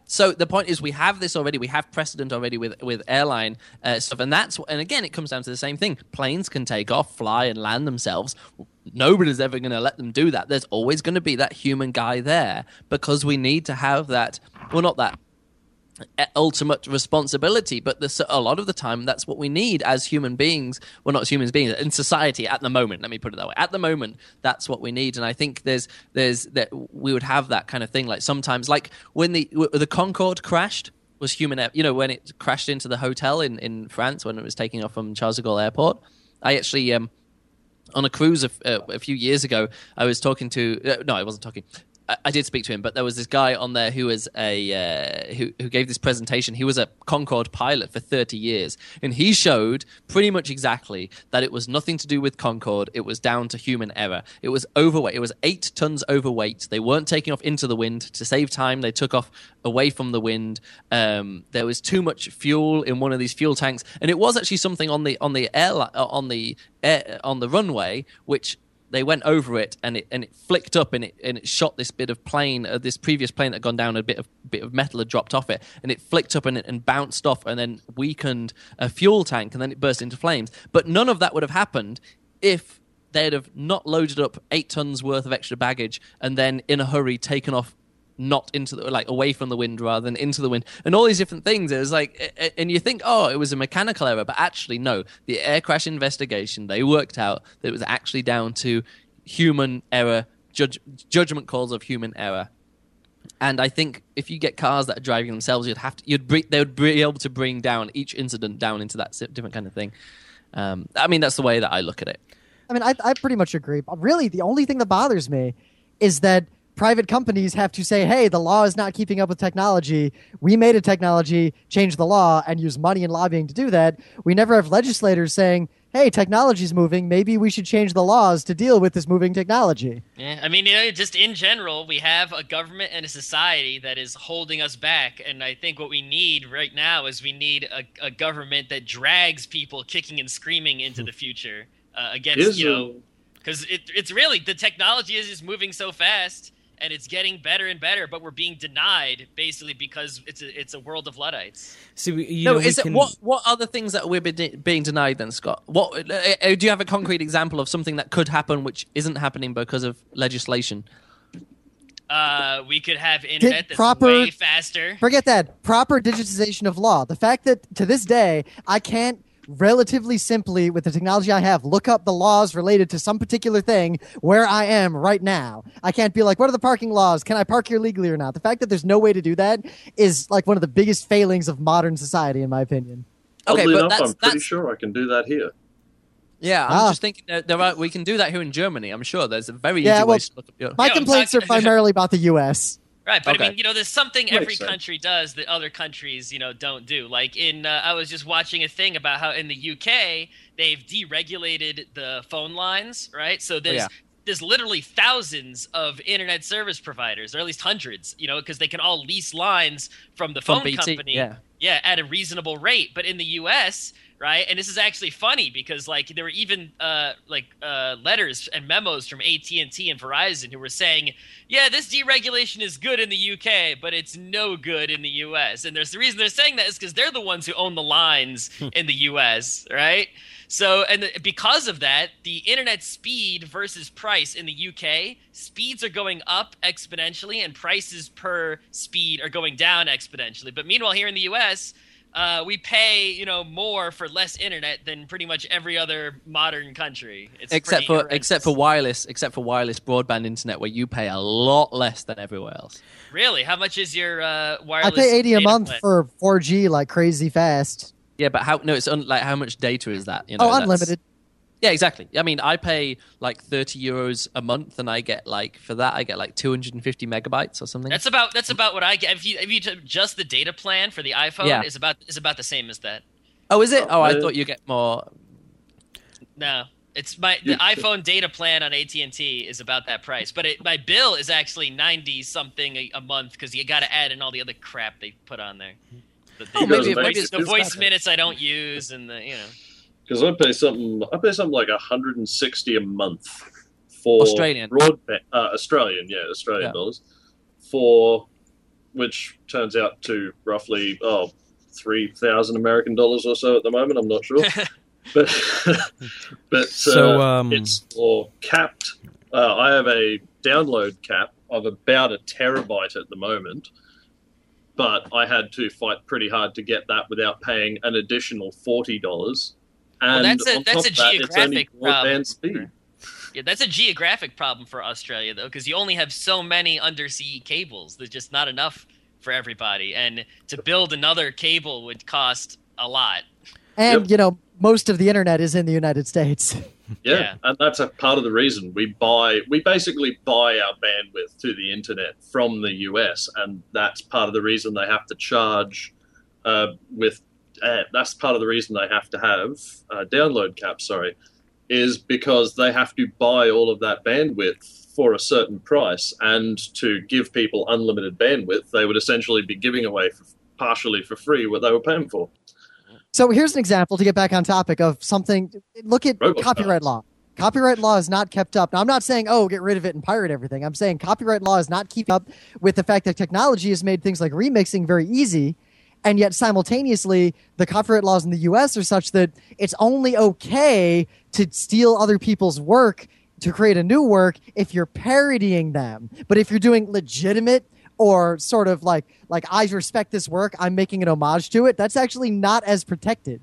So the point is we have this already we have precedent already with with airline uh, stuff and that's and again it comes down to the same thing. Planes can take off fly and land themselves. Nobody's ever going to let them do that. There's always going to be that human guy there because we need to have that well not that ultimate responsibility but this, a lot of the time that's what we need as human beings. Well not as human beings in society at the moment let me put it that way. At the moment that's what we need and i think there's there's that we would have that kind of thing like sometimes like when the the concorde crashed was human you know when it crashed into the hotel in in france when it was taking off from charles de gaulle airport. I actually um on a cruise a, a few years ago, I was talking to uh, no, I wasn't talking. I, did speak to him, but there was this guy on there who was a uh, who who gave this presentation. He was a Concorde pilot for thirty years, and he showed pretty much exactly that it was nothing to do with Concorde. It was down to human error. It was overweight. It was eight tons overweight. They weren't taking off into the wind to save time. They took off away from the wind. Um, there was too much fuel in one of these fuel tanks, and it was actually something on the on the air on the air, on the runway which they went over it and it and it flicked up and it and it shot this bit of plane uh, this previous plane that had gone down a bit of bit of metal had dropped off it and it flicked up and it and bounced off and then weakened a fuel tank and then it burst into flames. But none of that would have happened if they'd have not loaded up eight tons worth of extra baggage and then in a hurry taken off not into the like away from the wind rather than into the wind and all these different things it was like and you think oh it was a mechanical error but actually no the air crash investigation they worked out that it was actually down to human error judge, judgment calls of human error and I think if you get cars that are driving themselves, you'd have to, you'd they would be able to bring down each incident down into that different kind of thing. Um, I mean, that's the way that I look at it. I mean, I, I pretty much agree. Really, the only thing that bothers me is that private companies have to say, hey, the law is not keeping up with technology. We made a technology, change the law, and use money and lobbying to do that. We never have legislators saying, hey, technology's moving. Maybe we should change the laws to deal with this moving technology. Yeah, I mean, you know, just in general, we have a government and a society that is holding us back, and I think what we need right now is we need a, a government that drags people kicking and screaming into the future uh, against, Here's you know, because it, it's really the technology is just moving so fast and it's getting better and better, but we're being denied basically because it's a it's a world of luddites. So we- you no, know, we is can- it what? What are the things that we're be- being denied then, Scott? What uh, uh, do you have a concrete example of something that could happen which isn't happening because of legislation? Uh, we could have internet that's proper- way faster. Forget that. Proper digitization of law. The fact that to this day, I can't relatively simply, with the technology I have, look up the laws related to some particular thing where I am right now. I can't be like, what are the parking laws? Can I park here legally or not? The fact that there's no way to do that is like one of the biggest failings of modern society, in my opinion. Okay, Oddly but enough, that's- I'm pretty that's- sure I can do that here. Yeah, I'm Ah. just thinking that there are, we can do that here in Germany. I'm sure there's a very Yeah, easy well, way to look up your. My Yeah, I'm complaints are primarily about the U.S. Right, but Okay. I mean, you know, there's something Makes every sense. country does that other countries, you know, don't do. Like in, uh, I was just watching a thing about how in the UK they've deregulated the phone lines, right? So there's yeah. there's literally thousands of internet service providers, or at least hundreds, you know, because they can all lease lines from the From phone BT, company, yeah. yeah, at a reasonable rate. But in the U.S., right, and this is actually funny because like there were even uh, like uh, letters and memos from AT and T and Verizon who were saying, yeah, this deregulation is good in the UK, but it's no good in the U.S. And there's the reason they're saying that is because they're the ones who own the lines in the U.S. Right. So, and the, because of that, the internet speed versus price in the UK, speeds are going up exponentially and prices per speed are going down exponentially. But meanwhile, here in the US, uh, we pay you know more for less internet than pretty much every other modern country. It's except for horrendous. except for wireless, except for wireless broadband internet, where you pay a lot less than everywhere else. really, how much is your uh, I pay 80 a month plan? for 4G like crazy fast. Yeah, but how? No, it's un, like how much data is that? You know, Oh, that's- unlimited. Yeah, exactly. I mean, I pay like thirty euros a month, and I get like for that, I get like two hundred and fifty megabytes or something. That's about that's about what I get. If you if you just the data plan for the iPhone Yeah. is about is about the same as that. oh, is it? Oh, I Uh, thought you get more. No, It's my the iPhone data plan on AT and T is about that price, but it, my bill is actually ninety something a, a month because you got to add in all the other crap they put on there. The, Oh, maybe- the, maybe the it's voice minutes I don't use, and the you know. Because I pay something. I pay something like hundred and sixty a month for Australian. broadband. Uh, Australian, yeah, Australian Yeah. dollars for which turns out to roughly oh three thousand American dollars or so at the moment. I'm not sure, but but So, uh, um, it's for capped. Uh, I have a download cap of about a terabyte at the moment. But I had to fight pretty hard to get that without paying an additional forty dollars. And that's a- that's a of that, geographic problem. speed. Yeah, that's a geographic problem for Australia though, because you only have so many undersea cables. There's just not enough for everybody, and to build another cable would cost a lot. And Yep. you know, most of the internet is in the United States. Yeah, Yeah. and that's a part of the reason we buy. We basically buy our bandwidth to the internet from the US, and that's part of the reason they have to charge uh, with. Uh, that's part of the reason they have to have uh, download caps. Sorry, is because they have to buy all of that bandwidth for a certain price, and to give people unlimited bandwidth, they would essentially be giving away for, partially for free what they were paying for. So here's an example to get back on topic of something. Look at Robocop. copyright law. Copyright law is not kept up. Now, I'm not saying, oh, get rid of it and pirate everything. I'm saying copyright law is not keeping up with the fact that technology has made things like remixing very easy. And yet, simultaneously, the copyright laws in the US are such that it's only okay to steal other people's work to create a new work if you're parodying them. But if you're doing legitimate or sort of like like I respect this work, I'm making an homage to it, that's actually not as protected.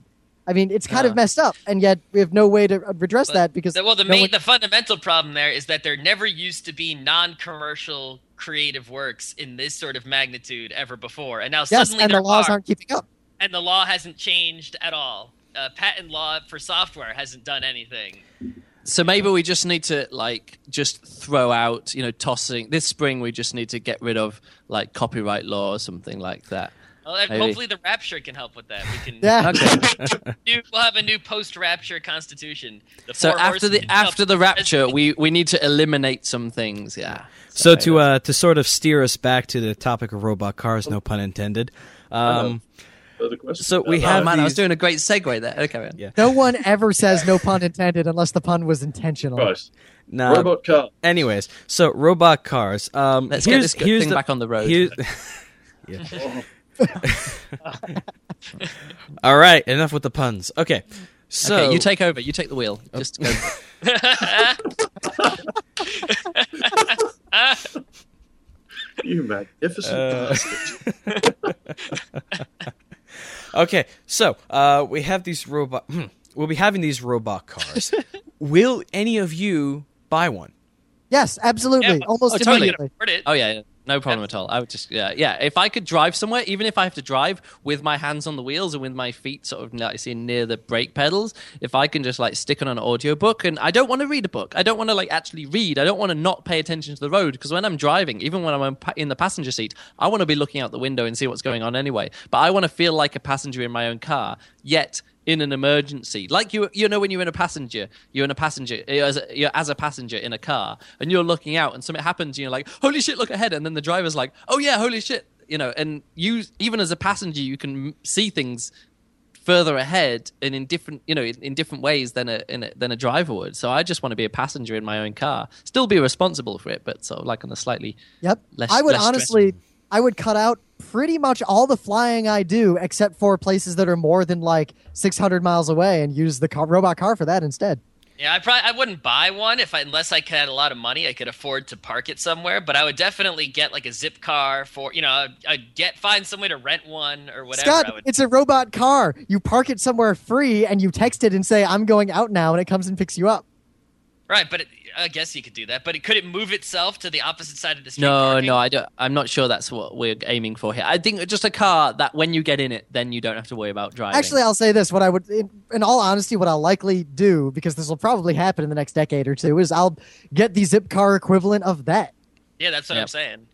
I mean, it's kind Yeah. of messed up, and yet we have no way to redress that because The- well, the no main, one- the fundamental problem there is that there never used to be non-commercial creative works in this sort of magnitude ever before, and now yes, suddenly and there the laws are, aren't keeping up. and the law hasn't changed at all. Uh, patent law for software hasn't done anything. So maybe we just need to like just throw out, you know, tossing this spring. We just need to get rid of like copyright law or something like that. Well, hopefully the Rapture can help with that. We can. Yeah. Okay. New, we'll have a new post-Rapture constitution. The so after the after the rapture, we we need to eliminate some things. Yeah. So to uh, to sort of steer us back to the topic of robot cars, no pun intended. Um, So we Uh, Oh have man, I was doing a great segue there. Okay. Man. Yeah. No one ever says no pun intended unless the pun was intentional. Right. now, Robot car. anyways, so robot cars. Um, Let's get this here's thing the, back on the road. here's- All right, enough with the puns. Okay, so okay, you take over. You take the wheel. Just go. You magnificent Uh. Okay, so uh, we have these robot. hmm, we'll be having these robot cars. Will any of you buy one? Yes, absolutely, Yeah, almost oh, totally. immediately. Oh yeah, yeah. No problem at all. I would just yeah, yeah. If I could drive somewhere, even if I have to drive with my hands on the wheels and with my feet sort of like see near the brake pedals, if I can just like stick on an audiobook and I don't want to read a book. I don't want to like actually read. I don't want to not pay attention to the road because when I'm driving, even when I'm in the passenger seat, I want to be looking out the window and see what's going on anyway. But I want to feel like a passenger in my own car. Yet in an emergency, like you, you know, when you're in a passenger, you're in a passenger, as a, you're as a passenger in a car, and you're looking out, and something happens, and you're like, "Holy shit, look ahead!" And then the driver's like, "Oh yeah, holy shit," you know. And you, even as a passenger, you can see things further ahead and in different, you know, in, in different ways than a, in a than a driver would. So I just want to be a passenger in my own car, still be responsible for it, but sort of like on a slightly Yep. Less- I would honestly, I would cut out pretty much all the flying I do, except for places that are more than like 600 miles away, and use the car, robot car for that instead. Yeah, I probably I wouldn't buy one if I unless I had a lot of money. I could afford to park it somewhere, but I would definitely get like a zip car for you know I'd, get find some way to rent one or whatever. Scott, would, it's a robot car. You park it somewhere free, and you text it and say, "I'm going out now," and it comes and picks you up. Right, but it, I guess you could do that. But it, could it move itself to the opposite side of the street? No, parking? no, I don't. I'm not sure that's what we're aiming for here. I think just a car that when you get in it, then you don't have to worry about driving. Actually, I'll say this: what I would, in, in all honesty, what I'll likely do, because this will probably happen in the next decade or two, is I'll get the zip car equivalent of that. Yeah, that's what Yep. I'm saying.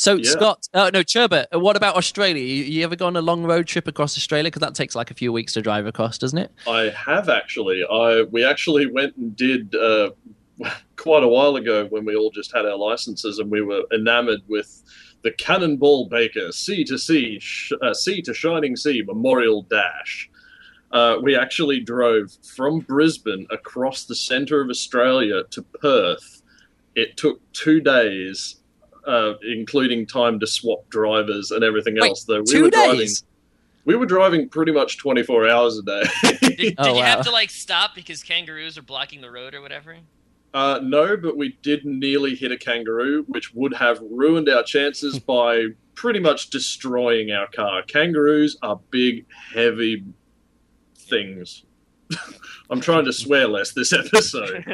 So Yeah. Scott, uh, no Churba. uh, What about Australia? You, you ever gone a long road trip across Australia? Because that takes like a few weeks to drive across, doesn't it? I have actually. I we actually went and did uh, quite a while ago when we all just had our licenses and we were enamored with the Cannonball Baker Sea to Sea, sh- uh, Sea to Shining Sea Memorial Dash. Uh, we actually drove from Brisbane across the centre of Australia to Perth. It took two days, uh, including time to swap drivers and everything Wait, else. Though we Two were driving, days. we were driving pretty much twenty four hours a day. Did, did Oh, you wow. have to like stop because kangaroos are blocking the road or whatever? Uh, no, but we did nearly hit a kangaroo, which would have ruined our chances by pretty much destroying our car. Kangaroos are big, heavy things. I'm trying to swear less this episode,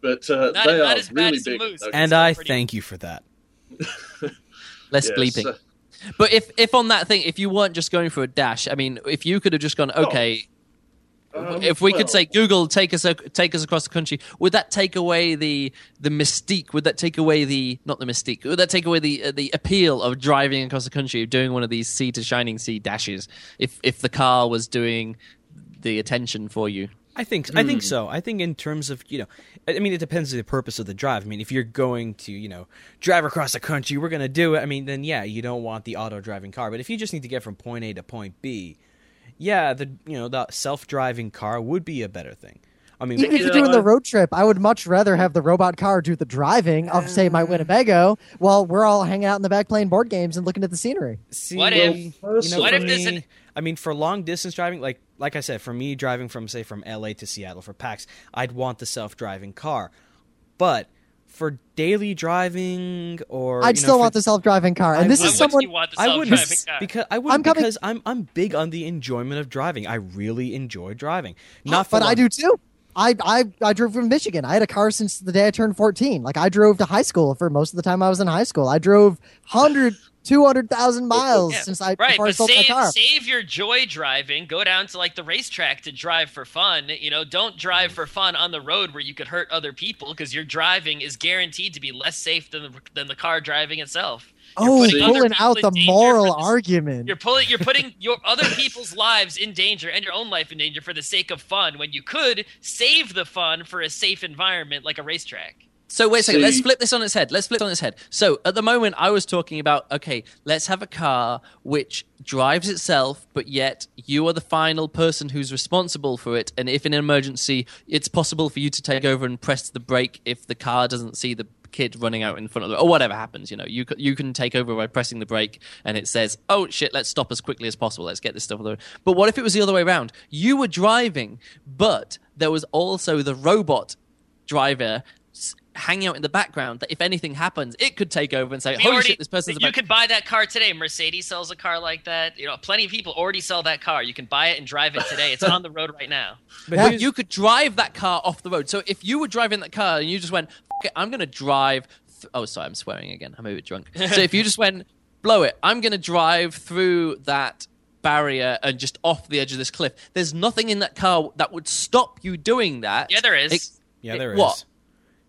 but uh, Not- they not are really big. moose. And I thank you for that. Less Yeah, bleeping. But if if on that thing, if you weren't just going for a dash, I mean, if you could have just gone, okay, um, if we well, could say Google take us take us across the country, would that take away the the mystique? Would that take away the not the mystique? Would that take away the uh, the appeal of driving across the country, of doing one of these sea to shining sea dashes? If if the car was doing the attention for you, I think I think hmm. so. I think in terms of you know, I I mean, it depends on the purpose of the drive. I mean, if you're going to you know drive across the country, we're gonna do it. I mean, then yeah, you don't want the auto driving car. But if you just need to get from point A to point B, yeah, the you know the self driving car would be a better thing. I mean, Even if you're Yeah, doing the road trip, I would much rather have the robot car do the driving of, say, my ah. Winnebago, while we're all hanging out in the back playing board games and looking at the scenery. See, What well, if- you What know, for if there's me, an- I mean, for long distance driving, like like I said, for me driving from say from LA to Seattle for PAX, I'd want the self driving car. But for daily driving or I'd you know, still for- want the self-driving car, and I this Why is someone. you want the I wouldn't car? because I would I'm coming- because I'm I'm big on the enjoyment of driving. I really enjoy driving. Not for but I do too. I, I I drove from Michigan. I had a car since the day I turned 14. Like I drove to high school for most of the time I was in high school. I drove 100 200,000 miles Yeah, since I Right, but sold my save car. save your joy driving. Go down to like the racetrack to drive for fun. You know, don't drive for fun on the road where you could hurt other people because your driving is guaranteed to be less safe than the, than the car driving itself. oh, putting other pulling out the moral argument. You're pulling you're putting your other people's lives in danger and your own life in danger for the sake of fun when you could save the fun for a safe environment like a racetrack. So wait a second. Let's See- flip this on its head. Let's flip it on its head. So at the moment, I was talking about okay, let's have a car which drives itself, but yet you are the final person who's responsible for it. And if in an emergency, it's possible for you to take over and press the brake if the car doesn't see the kid running out in front of the or whatever happens. You know, you you can take over by pressing the brake, and it says, "Oh shit, let's stop as quickly as possible. Let's get this stuff." on the road." But what if it was the other way around? You were driving, but there was also the robot driver hanging out in the background that if anything happens, it could take over and say, We "Holy already- shit, this person's You about." could buy that car today. Mercedes sells a car like that. You know, plenty of people already sell that car. You can buy it and drive it today. It's on the road right now. But Yeah. you could drive that car off the road. So if you were driving that car and you just went, F- it, I'm going to drive. Th- oh, sorry, I'm swearing again. I'm a bit drunk. so if you just went, blow it, I'm going to drive through that barrier and just off the edge of this cliff. There's nothing in that car that would stop you doing that. Yeah, there is. Ex- Yeah, it- there is. what?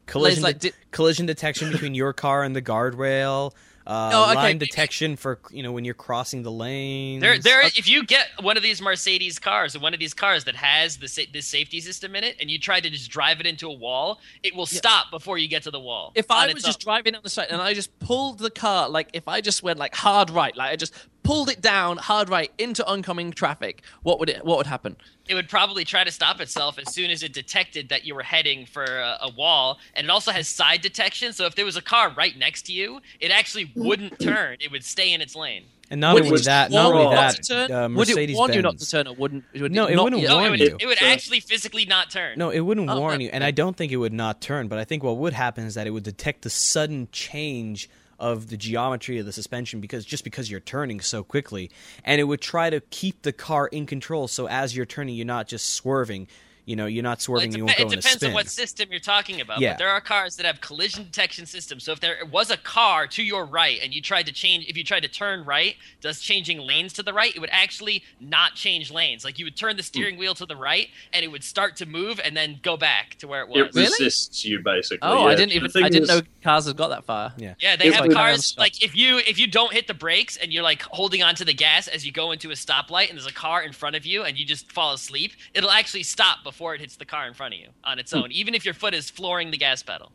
Collision, like, de- di- collision detection between your car and the guardrail. Uh, No, okay, line detection for you know when you're crossing the lane. There, there. If you get one of these Mercedes cars or one of these cars that has the sa- this safety system in it, and you try to just drive it into a wall, it will stop before you get to the wall. If I was just own. driving down the street and I just pulled the car, like if I just went like hard right, like I just pulled it down hard right into oncoming traffic, what would it? What would happen? it would probably try to stop itself as soon as it detected that you were heading for a, a wall. And it also has side detection, so if there was a car right next to you, it actually wouldn't turn; it would stay in its lane. and not would only it that, not you only that, to turn? uh, would it Mercedes warn you not to turn, or wouldn't? Would No, it not wouldn't yet? No, warn it would, you. it would So- actually physically not turn. No, it wouldn't Oh, warn no. you, and I don't think it would not turn. But I think what would happen is that it would detect the sudden change of the geometry of the suspension because just because you're turning so quickly, and it would try to keep the car in control. So as you're turning, you're not just swerving. You know, you're not swerving. Well, you won't go it depends in on what system you're talking about. Yeah. But there are cars that have collision detection systems. So if there was a car to your right and you tried to change, if you tried to turn right, does changing lanes to the right, it would actually not change lanes. Like you would turn the hmm. steering wheel to the right and it would start to move and then go back to where it was. It resists you basically. Oh, yeah. I didn't even. thing I didn't is- know cars have got that far. Yeah. Yeah, they It's have cars like if you if you don't hit the brakes and you're like holding onto the gas as you go into a stoplight and there's a car in front of you and you just fall asleep, it'll actually stop before it hits the car in front of you on its hmm. own, even if your foot is flooring the gas pedal.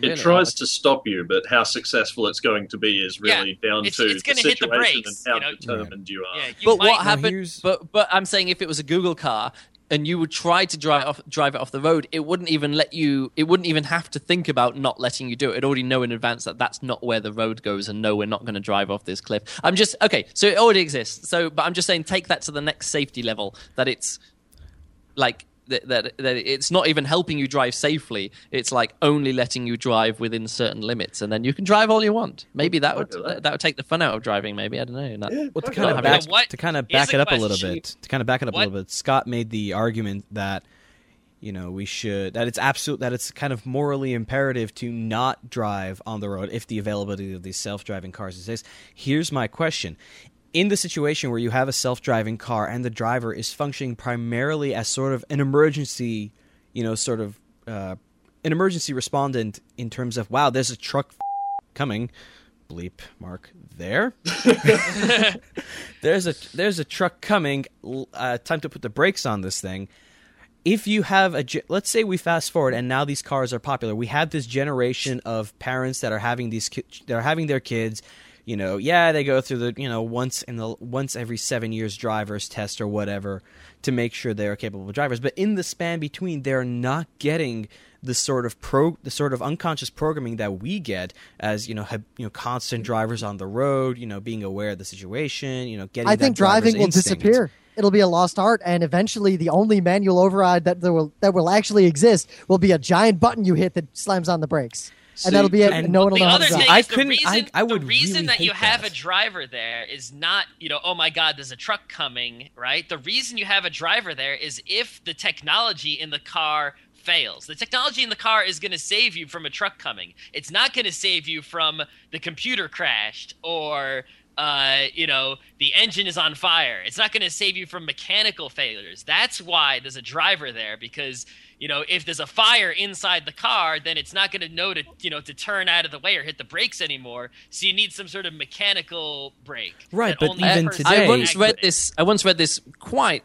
It Really? tries to stop you, but how successful it's going to be is really down it's- to it's the gonna hit the situation brakes, and how you know? determined you are. Yeah, you But might, what Now, happened? here's- But but I'm saying if it was a Google car and you would try to drive off drive it off the road, it wouldn't even let you. It wouldn't even have to think about not letting you do it. It already know in advance that that's not where the road goes, and no, we're not going to drive off this cliff. I'm just okay. So it already exists. So, but I'm just saying, take that to the next safety level. That it's like. That, that, that it's not even helping you drive safely. It's like only letting you drive within certain limits, and then you can drive all you want. Maybe that would Okay, that- that would take the fun out of driving. Maybe I don't know. Not- Yeah, Well, to okay. kind of You back know what? to kind of back it up a little question. bit, to kind of back it up What- a little bit, Scott made the argument that you know we should that it's absolute that it's kind of morally imperative to not drive on the road if the availability of these self-driving cars exists. Here's my question. In the situation where you have a self-driving car and the driver is functioning primarily as sort of an emergency, you know, sort of uh, an emergency respondent in terms of wow, there's a truck coming, bleep mark there. there's a there's a truck coming. Uh, time to put the brakes on this thing. If you have a, let's say we fast forward and now these cars are popular. We have this generation of parents that are having these, that are having their kids. You know, yeah, they go through the, you know, once in the once every seven years drivers test or whatever to make sure they are capable drivers. But in the span between, they're not getting the sort of pro, the sort of unconscious programming that we get as you know, you know, constant drivers on the road. You know, being aware of the situation. You know, getting. I think driving will instinct. disappear. It'll be a lost art, and eventually, the only manual override that there will that will actually exist will be a giant button you hit that slams on the brakes, See, and that'll be it. and and no one will know how to drive. I couldn't- reason, I- I would the reason really that you hate have that. a driver there is not, you know, oh my God, there's a truck coming, right? The reason you have a driver there is if the technology in the car fails. The technology in the car is going to save you from a truck coming. It's not going to save you from the computer crashed or uh, you know, the engine is on fire. It's not going to save you from mechanical failures. That's why there's a driver there because you know if there's a fire inside the car, then it's not going to know to you know to turn out of the way or hit the brakes anymore. So you need some sort of mechanical brake. Right, but even that today- I once read this. I once read this quite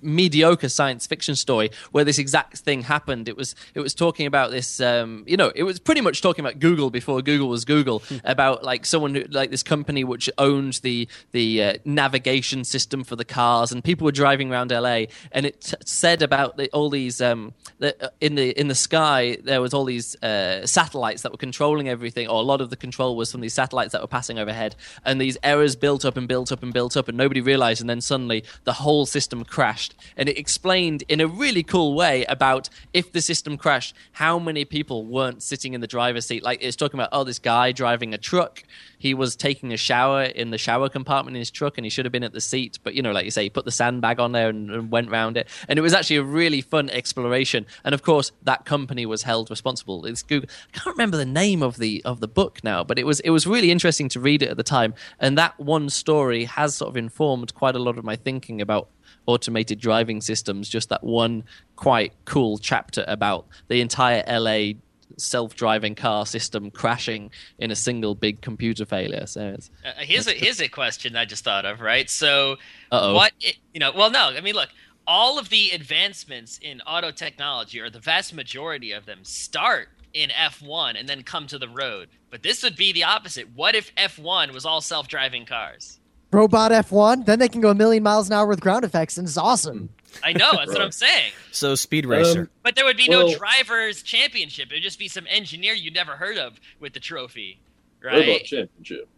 mediocre science fiction story where this exact thing happened. It was it was talking about this. Um, you know, it was pretty much talking about Google before Google was Google. Hmm. about like someone who, like this company which owned the the uh, navigation system for the cars, and people were driving around LA, and it t- said about the, all these um, the, uh, in the in the sky there was all these uh, satellites that were controlling everything, or a lot of the control was from these satellites that were passing overhead, and these errors built up and built up and built up, and nobody realized, and then suddenly the whole system crashed, and it explained in a really cool way about if the system crashed, how many people weren't sitting in the driver's seat. Like it's talking about, oh, this guy driving a truck, he was taking a shower in the shower compartment in his truck, and he should have been at the seat, but you know, like you say, he put the sandbag on there and, and went round it, and it was actually a really fun exploration. And of course, that company was held responsible. It's Google. I can't remember the name of the of the book now, but it was it was really interesting to read it at the time. And that one story has sort of informed quite a lot of my thinking about automated driving systems. Just that one quite cool chapter about the entire LA self-driving car system crashing in a single big computer failure. So it's Uh, here's a here's a question I just thought of. Right, so Uh-oh. what you know? Well, no, I mean, look, all of the advancements in auto technology, or the vast majority of them, start in F1 and then come to the road. But this would be the opposite. What if F1 was all self-driving cars? Robot F1, then they can go a million miles an hour with ground effects, and it's awesome. I know that's what I'm saying. So Speed Racer. Um, But there would be Well- no drivers' championship. It would just be some engineer you'd never heard of with the trophy, right? Robot? Championship.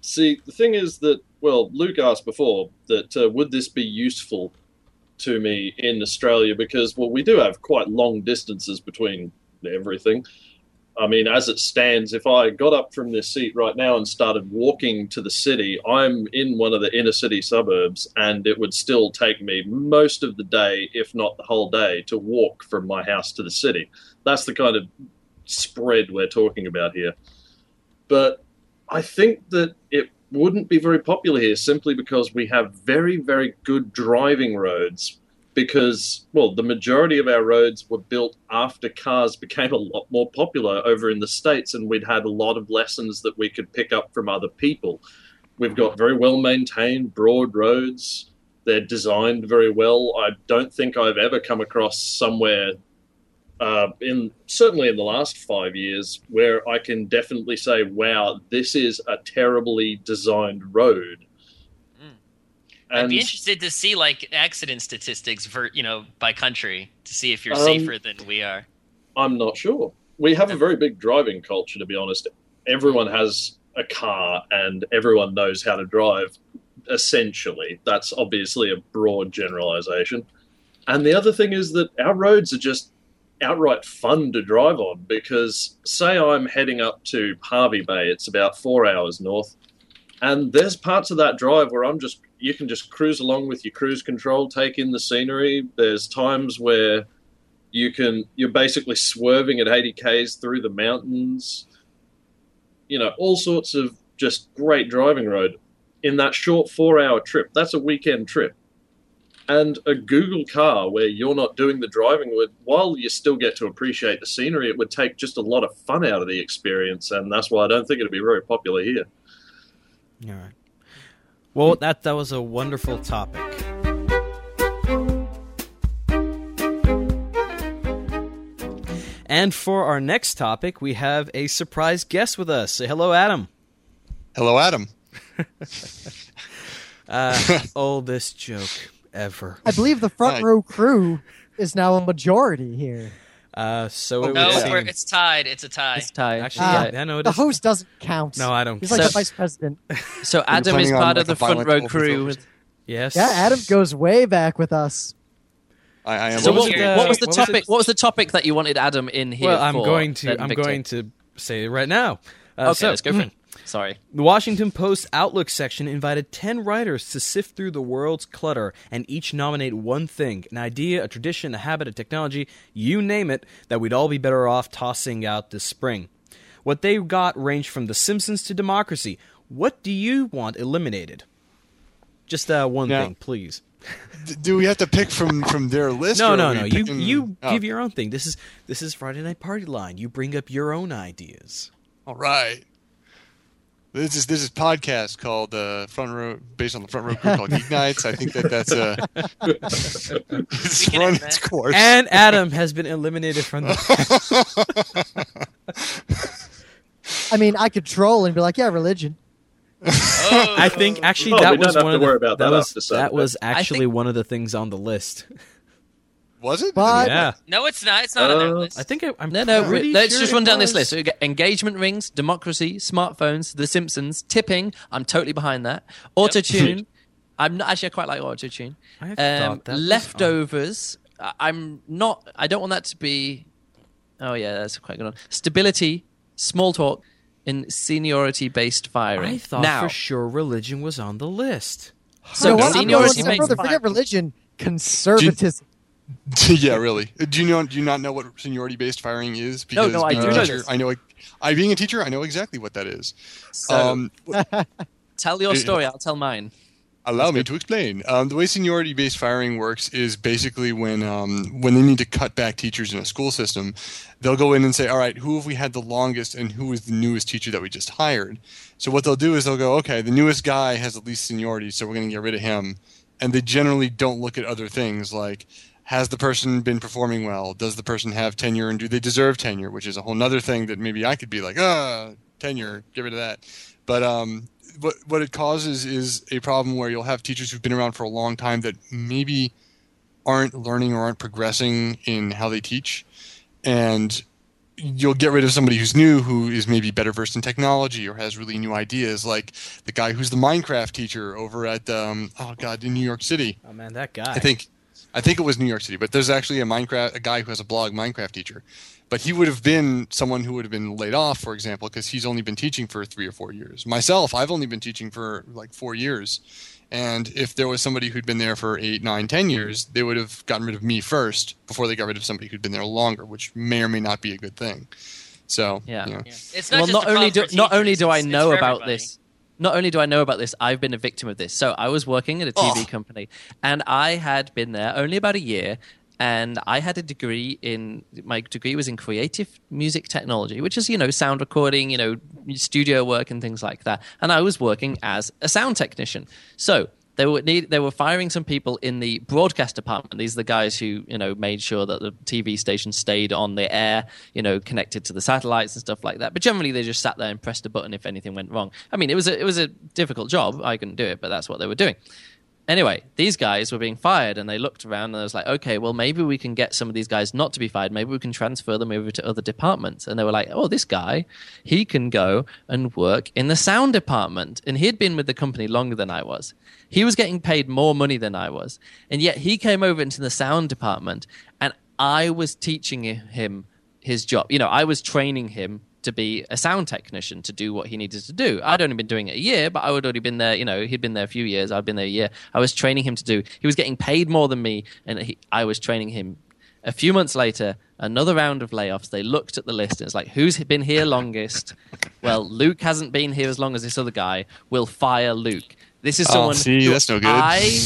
See, the thing is that, well, Luke asked before that uh, would this be useful to me in Australia because, well, we do have quite long distances between everything. I mean, as it stands, if I got up from this seat right now and started walking to the city, I'm in one of the inner city suburbs, and it would still take me most of the day, if not the whole day, to walk from my house to the city. That's the kind of spread we're talking about here. But I think that it wouldn't be very popular here simply because we have very, very good driving roads because, well, the majority of our roads were built after cars became a lot more popular over in the States, and we'd had a lot of lessons that we could pick up from other people. We've got very well maintained, broad roads. They're designed very well. I don't think I've ever come across somewhere uh, in certainly in the last five years where I can definitely say, wow, this is a terribly designed road. And I'd be interested to see like accident statistics for you know by country to see if you're um, safer than we are. I'm not sure. We have a very big driving culture, to be honest. Everyone has a car and everyone knows how to drive. Essentially, that's obviously a broad generalization. And the other thing is that our roads are just outright fun to drive on because, say, I'm heading up to Hervey Bay, it's about four hours north, and there's parts of that drive where I'm just you can just cruise along with your cruise control, take in the scenery. There's times where you can you're basically swerving at 80 k's through the mountains. You know, all sorts of just great driving road in that short four hour trip. That's a weekend trip. And a Google car where you're not doing the driving would, while you still get to appreciate the scenery, it would take just a lot of fun out of the experience. And that's why I don't think it'd be very popular here. All right. Well, that that was a wonderful topic. And for our next topic, we have a surprise guest with us. Say hello, Adam. Hello, Adam. uh, oldest joke ever. I believe the front row crew is now a majority here. Uh, so it no, seem... it's tied. It's a tie. It's tied. Actually, uh, yeah, no, the host doesn't count. No, I don't. He's like so, the vice president. So Adam is part of the front row crew. With... Yes. Yeah, Adam goes way back with us. I, I am. So what, what, what, was the what topic? Was what was the topic that you wanted Adam in here? Well, I'm for, going to. I'm going to say it right now. Uh, okay, so, let's go for it. Sorry. The Washington Post Outlook section invited 10 writers to sift through the world's clutter and each nominate one thing an idea, a tradition, a habit, a technology, you name it, that we'd all be better off tossing out this spring. What they got ranged from The Simpsons to democracy. What do you want eliminated? Just uh, one now, thing, please. do we have to pick from from their list? No, no, no. You you oh. give your own thing. This is this is Friday Night Party Line. You bring up your own ideas. All right. This is this is podcast called uh, Front Row, based on the Front Row Crew called Geek Nights. I think that that's uh, it's run its course. And Adam has been eliminated from the. I mean, I could troll and be like, "Yeah, religion." Oh. I think actually oh, that was one of the, that, that was that was actually think, one of the things on the list. Was it? But, yeah. No, it's not. It's not uh, on their list. I think it, I'm no, no. let's sure just run down was. this list. So we get engagement rings, democracy, smartphones, The Simpsons, tipping. I'm totally behind that. Auto tune. Yep. I'm not actually. I quite like auto tune. Um, leftovers. I'm not. I don't want that to be. Oh yeah, that's quite good one. Stability, small talk, and seniority-based firing. I thought now, for sure religion was on the list. So no, seniority-based. Forget religion. Conservatism. yeah, really. Do you know? Do you not know what seniority based firing is? Because no, no, I do know teacher, I know. I being a teacher, I know exactly what that is. So, um, tell your story. I'll tell mine. Allow me to explain. Um, the way seniority based firing works is basically when um, when they need to cut back teachers in a school system, they'll go in and say, "All right, who have we had the longest, and who is the newest teacher that we just hired?" So what they'll do is they'll go, "Okay, the newest guy has the least seniority, so we're going to get rid of him." And they generally don't look at other things like has the person been performing well? Does the person have tenure and do they deserve tenure? Which is a whole other thing that maybe I could be like, ah, tenure, get rid of that. But um, what what it causes is a problem where you'll have teachers who've been around for a long time that maybe aren't learning or aren't progressing in how they teach, and you'll get rid of somebody who's new who is maybe better versed in technology or has really new ideas like the guy who's the minecraft teacher over at um, oh god in new york city oh man that guy i think I think it was New York City, but there's actually a Minecraft a guy who has a blog, Minecraft teacher. But he would have been someone who would have been laid off, for example, because he's only been teaching for three or four years. Myself, I've only been teaching for like four years. And if there was somebody who'd been there for eight, nine, ten years, they would have gotten rid of me first before they got rid of somebody who'd been there longer, which may or may not be a good thing. So yeah, you know. yeah. it's not well, just not only do not only do I know about everybody. this, not only do I know about this, I've been a victim of this. So I was working at a TV Oh. company, and I had been there only about a year. And I had a degree in my degree was in creative music technology, which is you know sound recording, you know studio work and things like that. And I was working as a sound technician. So they were need, they were firing some people in the broadcast department. These are the guys who you know made sure that the TV station stayed on the air, you know, connected to the satellites and stuff like that. But generally, they just sat there and pressed a button if anything went wrong. I mean, it was a, it was a difficult job. I couldn't do it, but that's what they were doing. Anyway, these guys were being fired, and they looked around and I was like, okay, well, maybe we can get some of these guys not to be fired. Maybe we can transfer them over to other departments. And they were like, oh, this guy, he can go and work in the sound department. And he'd been with the company longer than I was. He was getting paid more money than I was. And yet he came over into the sound department, and I was teaching him his job. You know, I was training him to be a sound technician to do what he needed to do. I'd only been doing it a year, but I would already been there. You know, he'd been there a few years. I'd been there a year. I was training him to do. He was getting paid more than me, and he, I was training him. A few months later, another round of layoffs. They looked at the list and it's like, who's been here longest? Well, Luke hasn't been here as long as this other guy. We'll fire Luke. This is someone. Oh, someone see, who that's no good. I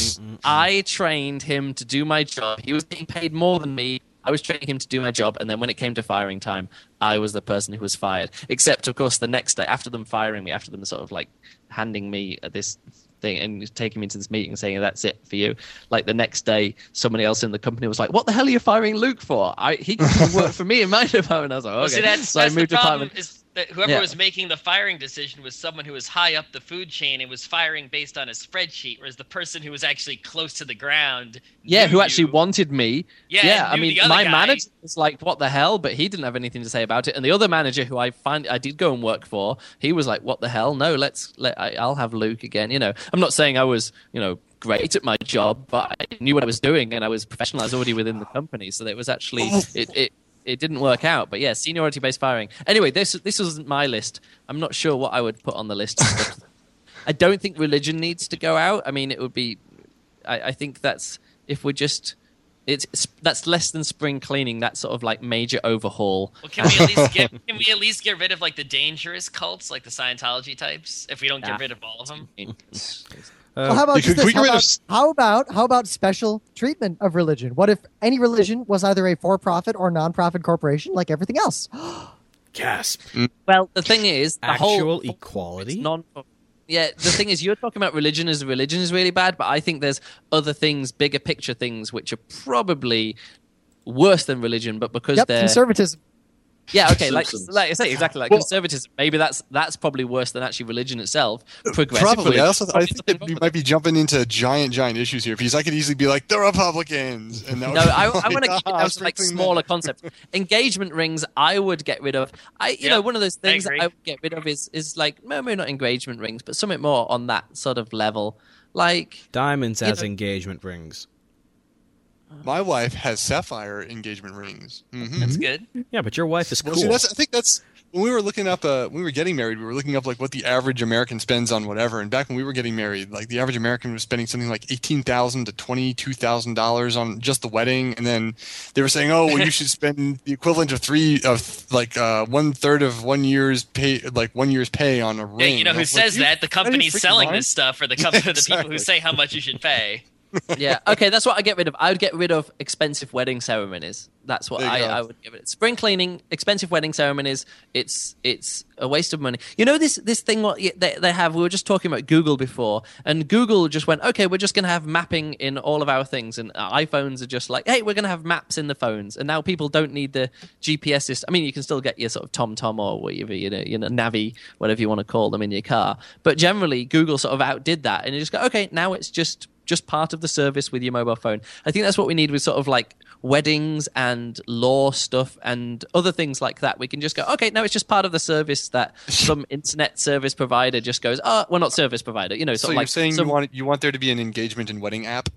I trained him to do my job. He was getting paid more than me. I was training him to do my job, and then when it came to firing time, I was the person who was fired. Except, of course, the next day, after them firing me, after them sort of like handing me this thing and taking me to this meeting saying that's it for you, like the next day, somebody else in the company was like, "What the hell are you firing Luke for? I, he can work for me in my department." I was like, "Okay." See, that's, so I that's the moved department. is that whoever Yeah. was making the firing decision was someone who was high up the food chain and was firing based on a spreadsheet, whereas the person who was actually close to the ground. Yeah, who actually wanted me. Yeah, yeah. I mean, my guy. manager was like, "What the hell?" But he didn't have anything to say about it. And the other manager, who I find I did go and work for, he was like, "What the hell? No, let's let I, I'll have Luke again." You know, I'm not saying I was, you know, great at my job, but I knew what I was doing and I was professional. I was already within the company, so it was actually oh. it. it it didn't work out, but yeah, seniority based firing. Anyway, this this wasn't my list. I'm not sure what I would put on the list. I don't think religion needs to go out. I mean, it would be. I, I think that's if we're just. It's it's- that's less than spring cleaning. That sort of like major overhaul. Well, can we at least get can we at least get rid of like the dangerous cults, like the Scientology types, if we don't Nah. get ah. rid of all of them? Well, how about you could- we How about, how about how about special treatment of religion? What if any religion was either a for-profit or non-profit corporation, like everything else? Gasp. Well, the thing is, the Actual whole equality? non. Yeah, the thing is, you're talking about religion as religion is really bad, but I think there's other things, bigger picture things, which are probably worse than religion, but because yep, they're conservatism. Yeah, okay, like like I say, exactly like Well- conservatism. Maybe that's that's probably worse than actually religion itself. Probably. I also I probably think that wrong we might be jumping into giant, giant issues here because I could easily be like the Republicans, and that No, would be I, I want to keep it ah, down to like smaller that. concepts. Engagement rings, I would get rid of. I, you Yeah, know, one of those things that agree. I would get rid of is is like no, maybe not engagement rings, but something more on that sort of level. Like, Diamonds as know- engagement rings. My wife has sapphire engagement rings. hmm That's good. Yeah, but your wife is cool. Well, see, that's, I think that's when we were looking up. Uh, when we were getting married, we were looking up like what the average American spends on whatever. And back when we were getting married, like the average American was spending something like eighteen thousand to twenty two thousand dollars on just the wedding. And then they were saying, "Oh, well, you should spend the equivalent of three of like uh, one third of one year's pay, like one year's pay on a ring." Yeah, you know who was like, says that? The out company selling mind?" this stuff, or the company, the people who say how much you should pay. Yeah, okay, that's what I get rid of. I would get rid of expensive wedding ceremonies. That's what I. I would get rid of. Spring cleaning, expensive wedding ceremonies. It's it's a waste of money. You know this this thing what they they have. We were just talking about Google before, and Google just went, okay, we're just going to have mapping in all of our things, and our iPhones are just like, hey, we're going to have maps in the phones, and now people don't need the GPS system. I mean, you can still get your sort of TomTom or whatever you know, you know, Navi, whatever you want to call them in your car, but generally Google sort of outdid that, and you just go, okay, now it's just just part of the service with your mobile phone. I think that's what we need with sort of like weddings and law stuff and other things like that. We can just go, okay, now it's just part of the service that some internet service provider just goes, oh, well, not service provider, you know, So of you're like saying some- you want you want there to be an engagement and wedding app?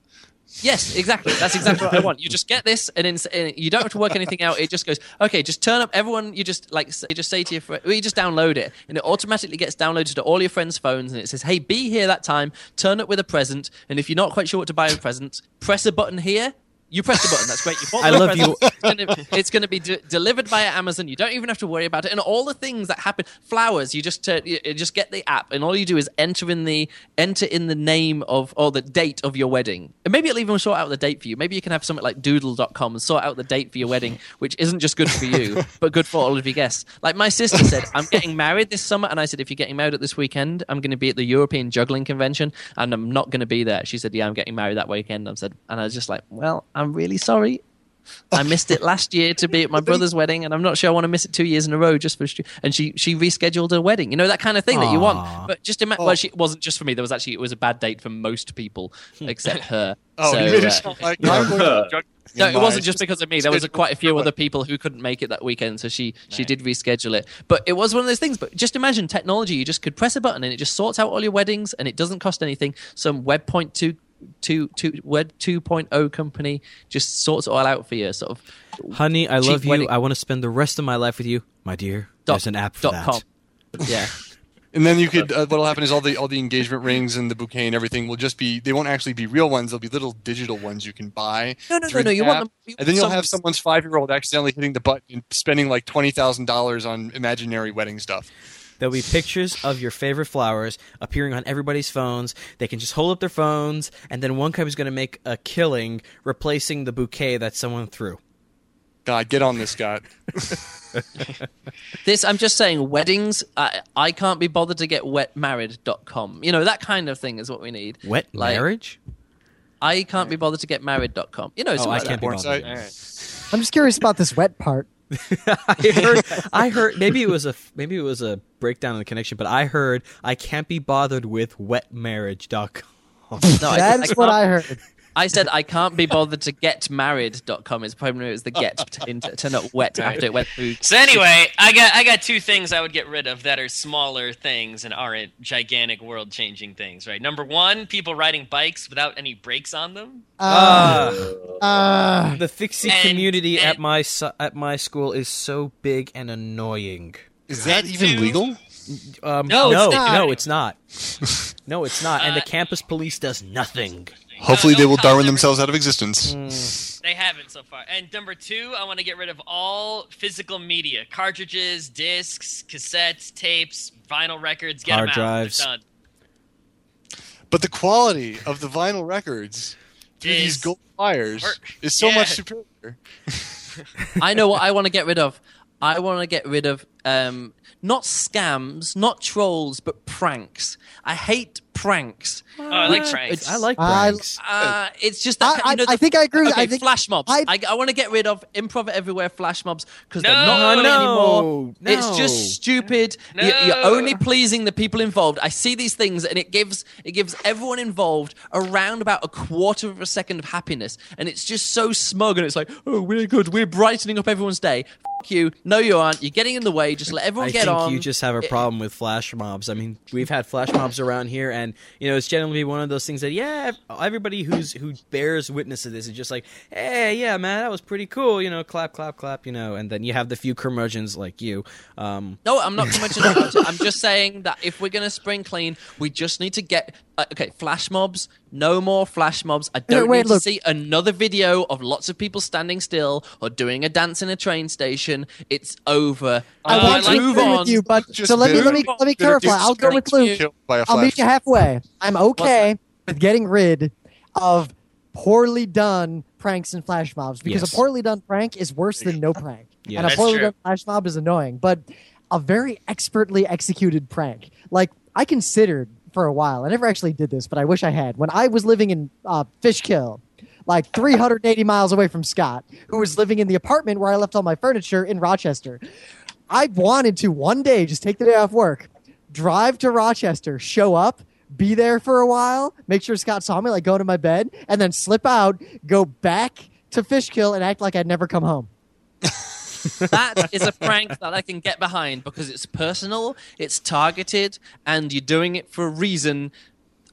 Yes, exactly. That's exactly what I want. You just get this, and, in, and you don't have to work anything out. It just goes, okay, just turn up. Everyone, you just like you just say to your friend, you just download it, and it automatically gets downloaded to all your friends' phones, and it says, hey, be here that time. Turn up with a present, and if you're not quite sure what to buy a present, press a button here, you press the button. That's great. You I love you. It's going to be de- delivered via Amazon. You don't even have to worry about it. And all the things that happen, flowers. You just uh, you just get the app, and all you do is enter in the enter in the name of or the date of your wedding. And maybe it'll even sort out the date for you. Maybe you can have something like Doodle.com and sort out the date for your wedding, which isn't just good for you, but good for all of your guests. Like my sister said, I'm getting married this summer, and I said, if you're getting married at this weekend, I'm going to be at the European Juggling Convention, and I'm not going to be there. She said, yeah, I'm getting married that weekend. I said, and I was just like, well, I'm really sorry. I missed it last year to be at my brother's wedding, and I'm not sure I want to miss it two years in a row just for. And she she rescheduled her wedding. You know that kind of thing that you want. But just imagine. Well, she, it wasn't just for me. There was actually it was a bad date for most people except her. Oh, so, you made it uh, sound like No. I'm going to judge no, it wasn't just because of me. There was a, quite a few other people who couldn't make it that weekend, so she she did reschedule it. But it was one of those things. But just imagine technology. You just could press a button and it just sorts out all your weddings, and it doesn't cost anything. Some Web point two. Two, two, Web 2.0 company just sorts it all out for you. Sort of Honey, I love you. wedding. I want to spend the rest of my life with you, my dear. Dot- There's an app for dot that. com. Yeah. And then you could. Uh, what'll happen is all the all the engagement rings and the bouquet and everything will just be. They won't actually be real ones. They'll be little digital ones you can buy. No, no, no, no. You app. want them. you And then you'll have someone's five year old accidentally hitting the button and spending like twenty thousand dollars on imaginary wedding stuff. There'll be pictures of your favorite flowers appearing on everybody's phones. They can just hold up their phones, and then one company's going to make a killing replacing the bouquet that someone threw. God, get on this, Scott. This, I'm just saying, weddings, I, I can't be bothered to get wetmarried.com. You know, that kind of thing is what we need. Wet Like, marriage? I can't be bothered to get married.com. You know, Oh, something I like can't that. be Porn bothered. site. All right. I'm just curious about this wet part. I heard. I heard. Maybe it was a. Maybe it was a breakdown in the connection, but I heard I can't be bothered with wetmarriage.com. No, I, That's I what I heard. I said I can't be bothered to get married.com. It's probably it's the get to, into- to not wet after it went through. So anyway, I got I got two things I would get rid of that are smaller things and aren't gigantic world changing things. Right. Number one, people riding bikes without any brakes on them. Uh, Uh, uh, The fixie And- community and- at my at my school is so big and annoying. Is that even two- legal? Um, No, no, it's not. no, it's not. No, it's not. and the Uh, campus police does nothing. Hopefully, no they will Darwin ever- themselves out of existence. They haven't so far. And number two, I want to get rid of all physical media: cartridges, discs, cassettes, tapes, vinyl records. Get Hard them out. drives. They're done. But the quality of the vinyl records through these gold wires work. is so Yeah. much superior. I know what I want to get rid of. I want to get rid of um, not scams, not trolls, but pranks. I hate pranks. Oh, I like pranks. I like pranks. Uh, it's just that I- you know, I- I think I agree with- Okay, I think- flash mobs. I- I, I, want to get rid of improv everywhere flash mobs because they're not funny no, anymore. no. It's just stupid. You- You're, No. only pleasing the people involved. I see these things, and it gives it gives everyone involved around about a quarter of a second of happiness, and it's just so smug. And it's like, oh, we're good. We're brightening up everyone's day. Fuck you. No, you aren't. You're getting in the way. Just let everyone I get think on. you just have a problem with flash mobs. I mean, we've had flash mobs around here, and you know, it's generally one of those things that yeah, everybody who's who bears witness to this is just like, hey, yeah, man, that was pretty cool. You know, clap, clap, clap. You know, and then you have the few curmudgeons like you. Um, No, I'm not it. I'm just saying that if we're going to spring clean, we just need to get uh, okay. Flash mobs, no more flash mobs. I don't wait, need to look. see another video of lots of people standing still or doing a dance in a train station. It's over. I Uh, want to like move on. with you, but Just so let me let me let me bitter clarify. I'll go with Luke. you. Killed by a I'll meet you halfway. I'm okay with getting rid of poorly done pranks and flash mobs because Yes. a poorly done prank is worse than no prank, Yeah. and a poorly true. done flash mob is annoying. But a very expertly executed prank, like I considered for a while. I never actually did this, but I wish I had. When I was living in uh, Fishkill, like 380 miles away from Scott, who was living in the apartment where I left all my furniture in Rochester. I wanted to one day just take the day off work, drive to Rochester, show up, be there for a while, make sure Scott saw me, like go to my bed, and then slip out, go back to Fishkill, and act like I'd never come home. that is a prank that I can get behind because it's personal, it's targeted, and you're doing it for a reason.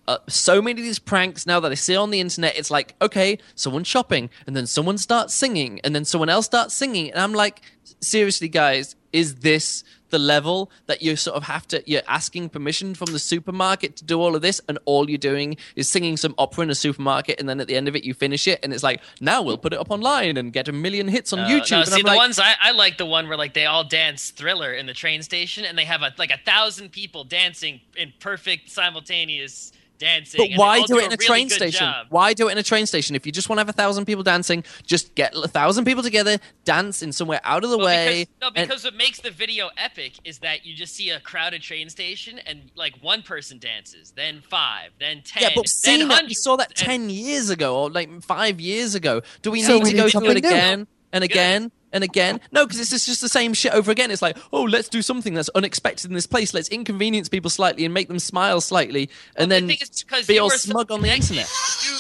uh, so many of these pranks now that I see on the internet. It's like, okay, someone's shopping, and then someone starts singing, and then someone else starts singing, and I'm like, seriously, guys, is this the level that you sort of have to you're asking permission from the supermarket to do all of this and all you're doing is singing some opera in a supermarket and then at the end of it you finish it and it's like now we'll put it up online and get a million hits on Uh, youtube. No, and see, I'm the like, ones I, I like the one where like they all dance Thriller in the train station, and they have a like a thousand people dancing in perfect simultaneous dancing. But why do it in a really train good station? job. Why do it in a train station? If you just want to have a thousand people dancing, just get a thousand people together, dance in somewhere out of the Well, way. because, no, and- because what makes the video epic is that you just see a crowded train station and like one person dances, then five, then ten, yeah, but then seeing that, we saw that and- ten years ago or like five years ago. Do we So need we to need go through it something new. again and again and again? No, because it's just the same shit over again. It's like, oh, let's do something that's unexpected in this place. Let's inconvenience people slightly and make them smile slightly, and the then thing be all are so smug on the internet. You,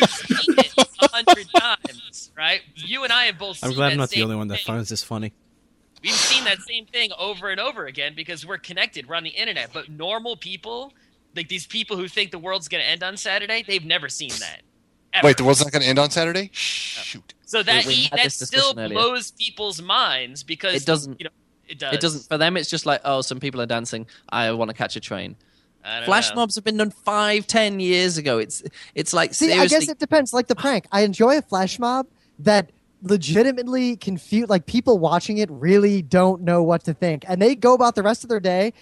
you've seen it a hundred times, right? You and I have both. I'm seen glad that I'm not the only one that thing. finds this funny. We've seen that same thing over and over again because we're connected. We're on the internet. But normal people, like these people who think the world's going to end on Saturday, they've never seen that. Ever. Wait, the world's not going to end on Saturday? Shoot. So that We- we e- had that still earlier. blows people's minds because It doesn't- You know, it does. It doesn't for them. It's just like, oh, some people are dancing. I want to catch a train. Flash know. mobs have been done five, ten years ago. It's it's like See, seriously. I guess it depends. Like the prank, I enjoy a flash mob that legitimately confuse. Like people watching it really don't know what to think, and they go about the rest of their day n-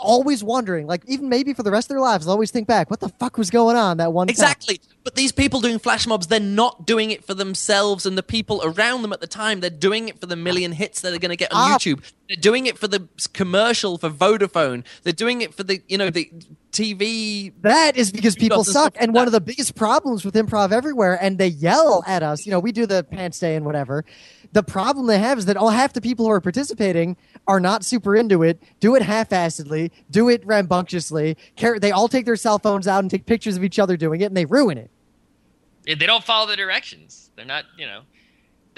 always wondering. Like even maybe for the rest of their lives, they'll always think back, what the fuck was going on that one time? Exactly. But these people doing flash mobs, they're not doing it for themselves and the people around them at the time. They're doing it for the million hits that they're going to get on Ah. YouTube. They're doing it for the commercial for Vodafone. They're doing it for the, you know, the TV. That is because people suck. stuff And one of the biggest problems with improv everywhere, and they yell at us, you know, we do the pants day and whatever. The problem they have is that all half the people who are participating are not super into it, do it half assedly, do it rambunctiously. They all take their cell phones out and take pictures of each other doing it, and they ruin it. They don't follow the directions. They're not, you know.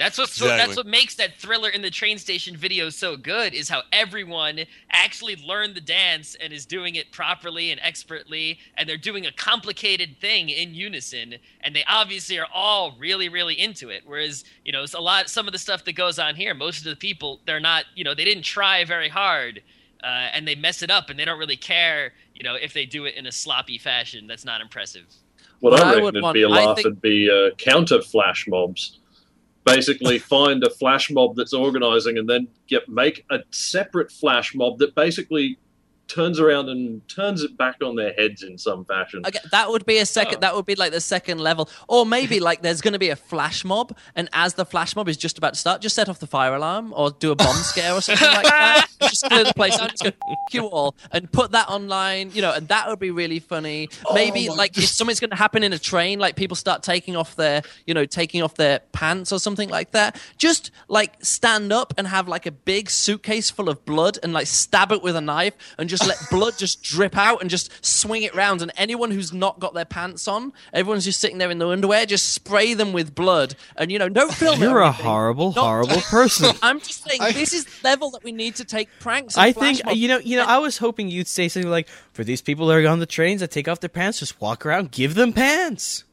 That's what's so, Exactly. that's what makes that thriller in the train station video so good is how everyone actually learned the dance and is doing it properly and expertly and they're doing a complicated thing in unison and they obviously are all really really into it whereas you know it's a lot some of the stuff that goes on here most of the people they're not you know they didn't try very hard uh, and they mess it up and they don't really care you know if they do it in a sloppy fashion that's not impressive What What I I reckon would would want- be a laugh think- would be uh, counter flash mobs. Basically, find a flash mob that's organizing, and then get make a separate flash mob that basically turns around and turns it back on their heads in some fashion. Okay, that would be a second. Oh. That would be like the second level, or maybe like there's going to be a flash mob, and as the flash mob is just about to start, just set off the fire alarm or do a bomb scare or something like that. Just clear the place out, just go "F- you all, and put that online. You know, and that would be really funny. Oh maybe like if something's going to happen in a train, like people start taking off their, you know, taking off their pants or something like that. Just like stand up and have like a big suitcase full of blood and like stab it with a knife and just let blood just drip out and just swing it round. And anyone who's not got their pants on, everyone's just sitting there in their underwear, just spray them with blood. And you know, don't film it. You're a horrible, Not- horrible person. I'm just saying, I- this is the level that we need to take pranks. I think mobs. you know. You know, I was hoping you'd say something like, "For these people that are on the trains that take off their pants, just walk around, give them pants."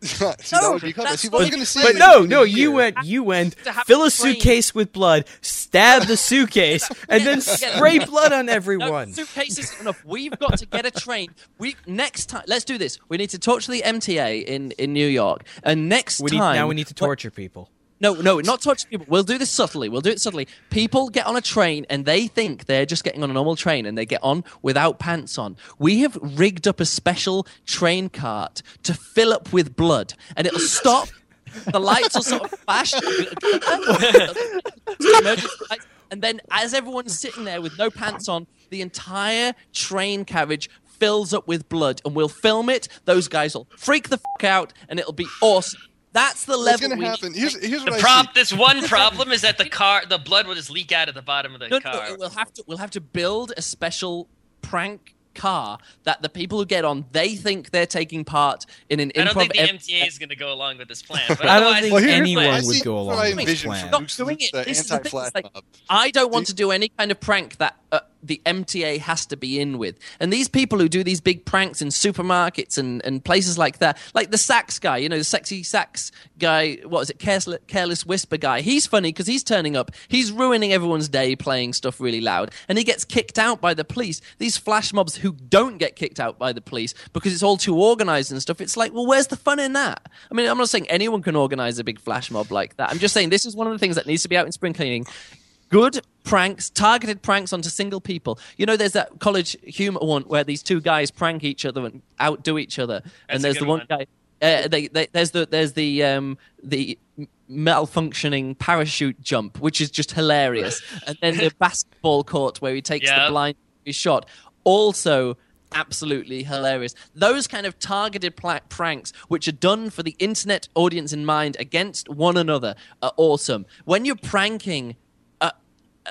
See, that would be clever. that's See, what what- going to see. But no, no, year- you went, you went, To have fill a a suitcase with blood, stab the suitcase, and then spray blood on No, everyone. suitcases isn't enough. We've got to get a train. We next time. Let's do this. We need to talk to the MTA in in New York, and next We need, time now we need to torture people. No, no, not touch people. We'll do this subtly. We'll do it subtly. People get on a train and they think they're just getting on a normal train and they get on without pants on. We have rigged up a special train cart to fill up with blood and it'll stop. The lights will sort of flash. And then as everyone's sitting there with no pants on, the entire train carriage fills up with blood and we'll film it. Those guys will freak the fuck out and it'll be awesome. That's the What's level going to happen? to Here's, take. here's the what I prop see. this one problem is that the car the blood will just leak out of the bottom of the No, car no, no, we'll have to we'll have to build a special prank car that the people who get on they think they're taking part in an I don't think the ev- MTA is going to go along with this plan. But I don't think Well, here's anyone what would go along with this plan. Not doing it. This is the thing, it's like- I don't want to do any kind of prank that uh, the MTA has to be in with. And these people who do these big pranks in supermarkets and, and places like that, like the sax guy, you know, the sexy sax guy, what is it, Careless, Careless Whisper guy, he's funny because he's turning up. He's ruining everyone's day playing stuff really loud. And he gets kicked out by the police. These flash mobs who don't get kicked out by the police because it's all too organized and stuff. It's like, well, where's the fun in that? I mean, I'm not saying anyone can organize a big flash mob like that. I'm just saying this is one of the things that needs to be out in spring cleaning good pranks, targeted pranks onto single people. You know, there's that college humor one where these two guys prank each other and outdo each other, That's and there's the one, one. guy. Uh, they, they, there's the there's the um, the malfunctioning parachute jump, which is just hilarious, and then the basketball court where he takes the blind shot, also absolutely hilarious. Those kind of targeted pla- pranks, which are done for the internet audience in mind against one another, are awesome. When you're pranking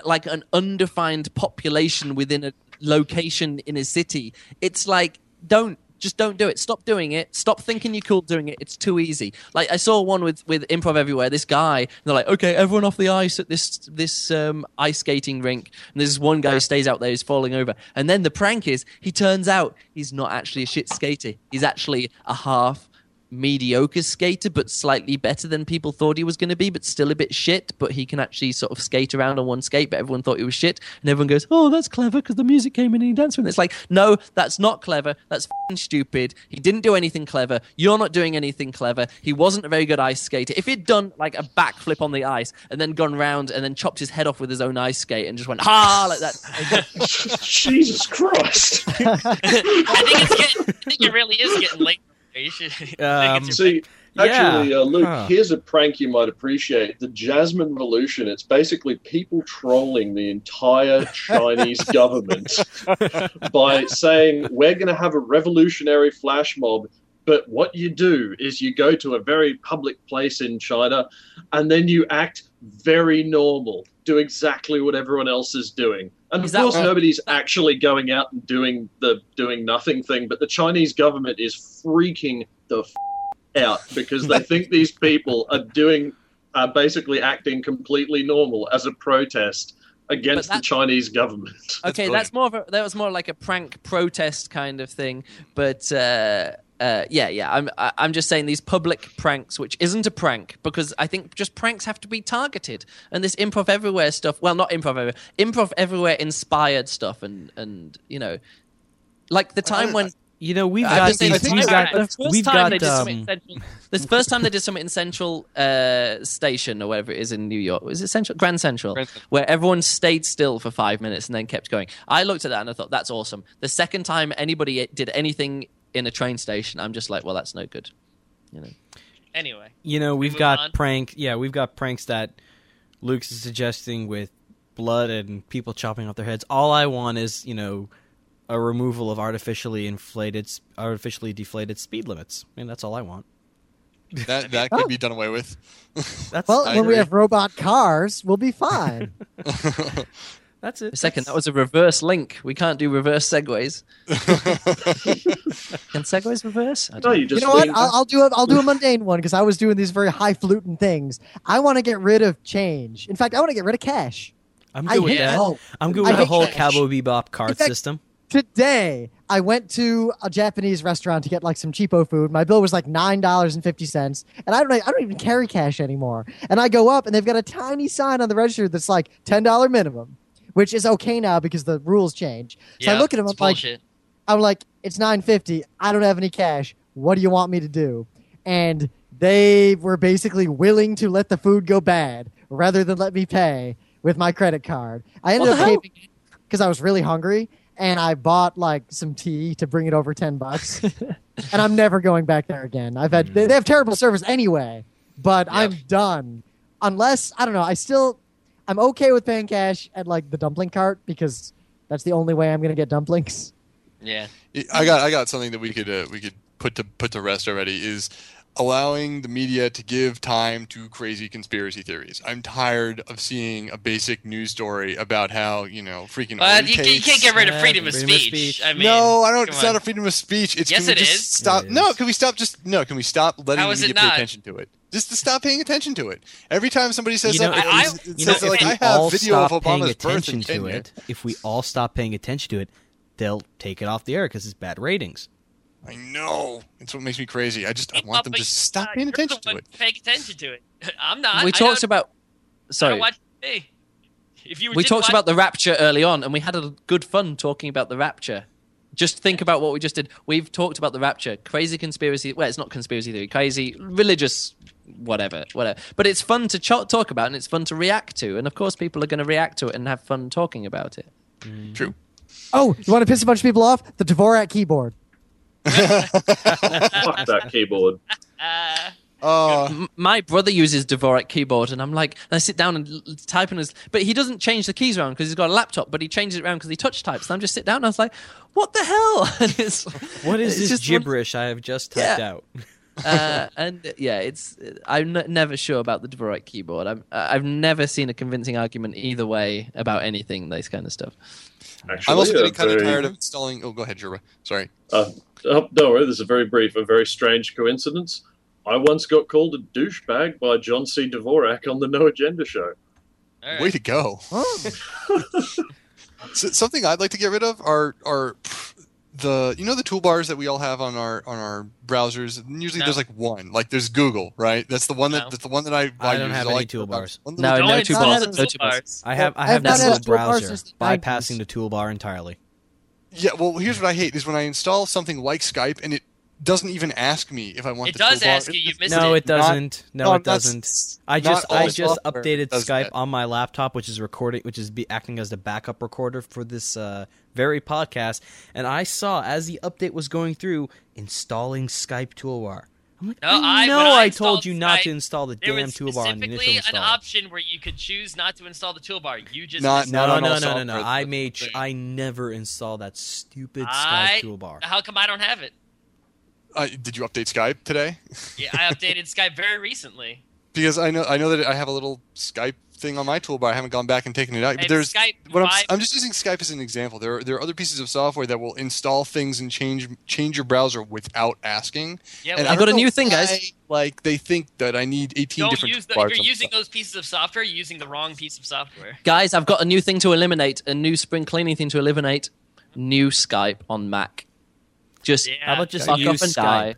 like an undefined population within a location in a city, it's like don't just don't do it. Stop doing it. Stop thinking you're cool doing it. It's too easy. Like I saw one with with improv everywhere. This guy, and they're like, okay, everyone off the ice at this this um, ice skating rink. And there's one guy who stays out there, who's falling over. And then the prank is, he turns out he's not actually a shit skater. He's actually a half mediocre skater, but slightly better than people thought he was going to be, but still a bit shit. But he can actually sort of skate around on one skate, but everyone thought he was shit. And everyone goes, Oh, that's clever because the music came in and he danced with it. It's like, No, that's not clever. That's fing stupid. He didn't do anything clever. You're not doing anything clever. He wasn't a very good ice skater. If he'd done like a backflip on the ice and then gone round and then chopped his head off with his own ice skate and just went, Ha! like that. Jesus Christ. I think it's getting, I think it really is getting late. You should. Um, it's your See, actually, uh, Luke, Huh. here's a prank you might appreciate. The Jasmine Revolution. It's basically people trolling the entire Chinese government by saying, we're going to have a revolutionary flash mob. But what you do is you go to a very public place in China and then you act very normal, do exactly what everyone else is doing. And of course, what- nobody's actually going out and doing the doing nothing thing, but the Chinese government is freaking the f- out because they think these people are doing, are basically acting completely normal as a protest against the Chinese government. okay, that's more of a that was more like a prank protest kind of thing. But uh, uh, yeah, yeah, I'm I- I'm just saying these public pranks, which isn't a prank because I think just pranks have to be targeted. And this improv everywhere stuff, well, not improv everywhere, improv everywhere inspired stuff, and and you know, like the time when. You know, we've I'm got these. the We've first got. the first We've time they got. did Um, in Central, this first time they did something in Central uh, Station or whatever it is in New York. Was it Central Grand Central, Grand Central. where everyone stayed still for five minutes and then kept going? I looked at that and I thought that's awesome. The second time anybody did anything in a train station, I'm just like, well, that's no good. You know. Anyway, you know, we've move got on? prank. Yeah, we've got pranks that Luke's is suggesting with blood and people chopping off their heads. All I want is, you know, a removal of artificially inflated, artificially deflated speed limits. I mean, that's all I want. That that could be done away with. That's Well, I when we have robot cars, we'll be fine. that's it. A second, that was a reverse link. We can't do reverse segues. Can segues reverse? I No, don't you you just know what? I'll, I'll do a I'll do a mundane one because I was doing these very highfalutin things. I want to get rid of change. In fact, I want to get rid of cash. I'm I good with that. I'm good I with the whole cash. Cowboy Bebop card fact- system. Today, I went to a Japanese restaurant to get like some cheapo food. My bill was like nine dollars and fifty cents, and I don't I don't even carry cash anymore. And I go up, and they've got a tiny sign on the register that's like ten dollar minimum, which is okay now because the rules change. So I look at him, I'm like. I'm like, it's nine fifty. I don't have any cash. What do you want me to do? And they were basically willing to let the food go bad rather than let me pay with my credit card. I ended up hell? because I was really hungry and I bought like some tea to bring it over ten bucks. and I'm never going back there again. I've had they, they have terrible service anyway, but I'm done. Unless I don't know, I still I'm okay with paying cash at like the dumpling cart because that's the only way I'm gonna get dumplings. Yeah. I got I got something that we could uh, we could put to put to rest already is allowing the media to give time to crazy conspiracy theories. I'm tired of seeing a basic news story about how you know freaking. But you, Ollie you can't get rid of Yeah, freedom of freedom of speech. speech. I mean, no, I don't. come It's not a freedom of speech. It's Yes, can it just is. Stop. It No, can we stop? Just no. Can we stop letting How the is it media pay not? attention to it? Just to stop paying attention to it. Every time somebody says You know, something, I- it, it You know, says if like we I have all video of stop paying Obama's birth attention in to Kenya. it, if we all stop paying attention to it, they'll take it off the air because it's bad ratings. I know. It's what makes me crazy. I just I want them to stop uh, paying attention to it. Paying attention to it. I'm not. we I talked about. Sorry, don't watch TV. If you we talked watch- about the rapture early on, and we had a good fun talking about the rapture. Just think about what we just did. We've talked about the rapture, crazy conspiracy. Well, it's not conspiracy theory, crazy religious, whatever, whatever. But it's fun to ch- talk about, and it's fun to react to. And of course, people are going to react to it and have fun talking about it. True. Oh, you want to piss a bunch of people off? The Dvorak keyboard. Fuck that keyboard. Uh, Uh, my brother uses Dvorak keyboard, and I'm like, and I sit down and l- type in his, but he doesn't change the keys around because he's got a laptop, but he changes it around because he touch types. And I'm just sit down, and I was like, what the hell? and it's, What is it's this just one- gibberish I have just typed Yeah. out? Uh, and uh, yeah, it's I'm n- never sure about the Dvorak keyboard. I'm, I've never seen a convincing argument either way about anything. This kind of stuff. Actually, I'm also getting kind of tired of installing. Oh, go ahead, Churba. Sorry. Uh, oh, don't worry, this is a very brief, a very strange coincidence. I once got called a douchebag by John C. Dvorak on the No Agenda show. all right. Way to go. So, something I'd like to get rid of are are the you know the toolbars that we all have on our on our browsers. Usually No. there's like one. Like there's Google, right? That's the one that No. that's the one that I. I don't use. have any like toolbars. One No, little- no Don't two install bars, the no toolbars. I have I I've have not that little browser since the 90s. bypassing the toolbar entirely. Yeah, well, here's what I hate is when I install something like Skype and it doesn't even ask me if I want. It the does toolbar. ask you. You missed it. No, it. it doesn't. Not- no, no, it doesn't. I just I just updated Skype that. on my laptop, which is recording, which is be acting as the backup recorder for this uh, very podcast. And I saw as the update was going through installing Skype toolbar. I'm like, No, I I- know when I, I told installed you not Skype, to install the There damn was toolbar on the initial specifically install. an option where you could choose not to install the toolbar. You just Not- missed no, it. no, on no, no, no, no. I made sh- I never install that stupid I- Skype toolbar. How come I don't have it? Uh, did you update Skype today? Yeah, I updated Skype very recently. because I know I know that I have a little Skype thing on my toolbar. I haven't gone back and taken it out. But And there's Skype what I'm, I'm just using Skype as an example. There are, there are other pieces of software that will install things and change change your browser without asking. Yeah, And well, I got a new thing, guys. why, Like they think that I need 18 don't different use the, if you're using stuff. those pieces of software, you're using the wrong piece of software. Guys, I've got a new thing to eliminate. A new spring cleaning thing to eliminate. New Skype on Mac. Just Yeah, How about just fuck use and Skype? die.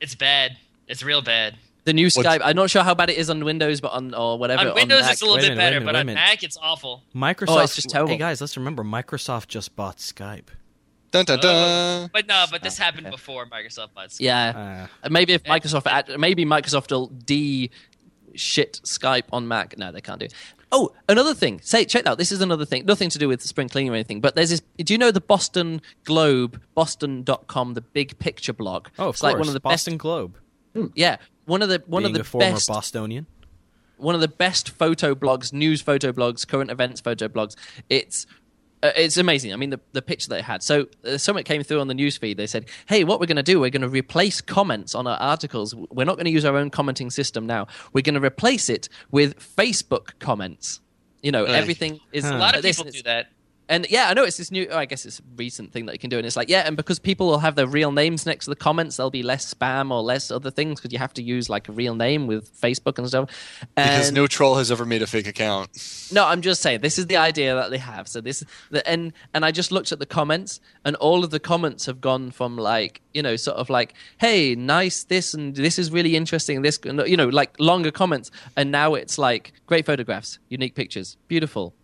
it's bad. It's real bad. The new What's- Skype. I'm not sure how bad it is on Windows, but on or whatever. on Windows, Mac. it's a little Wait bit minute, better, minute, but wait a on. Mac, it's awful. Microsoft. Oh, it's just terrible. Hey guys, let's remember Microsoft just bought Skype. Dun, dun, dun. But no, but this Oh, happened okay. before Microsoft bought Skype. Yeah, Uh, maybe if Microsoft, add- maybe Microsoft will de shit Skype on Mac. No, they can't do. it. Oh, another thing. Say, check out. This is another thing. Nothing to do with spring cleaning or anything. But there's this. Do you know the Boston Globe, Boston.com, the big picture blog? oh, of it's course. like one of the Boston best. Globe. Yeah, one of the one being of the former best Bostonian. one of the best photo blogs, news photo blogs, current events photo blogs. It's uh, it's amazing. I mean, the, the picture they had. So uh, something came through on the newsfeed. They said, "Hey, what we're going to do? We're going to replace comments on our articles. We're not going to use our own commenting system now. We're going to replace it with Facebook comments. You know, Right. everything is Huh. A lot of people do that. And yeah, I know it's this new. Oh, I guess it's a recent thing that you can do, and it's like yeah, and because people will have their real names next to the comments, there'll be less spam or less other things because you have to use like a real name with Facebook and stuff. Because no troll has ever made a fake account. no, I'm just saying this is the idea that they have. So this, the, and and I just looked at the comments, and all of the comments have gone from like you know sort of like, hey, nice this, and this is really interesting. This, and, you know, like longer comments, and now it's like great photographs, unique pictures, beautiful.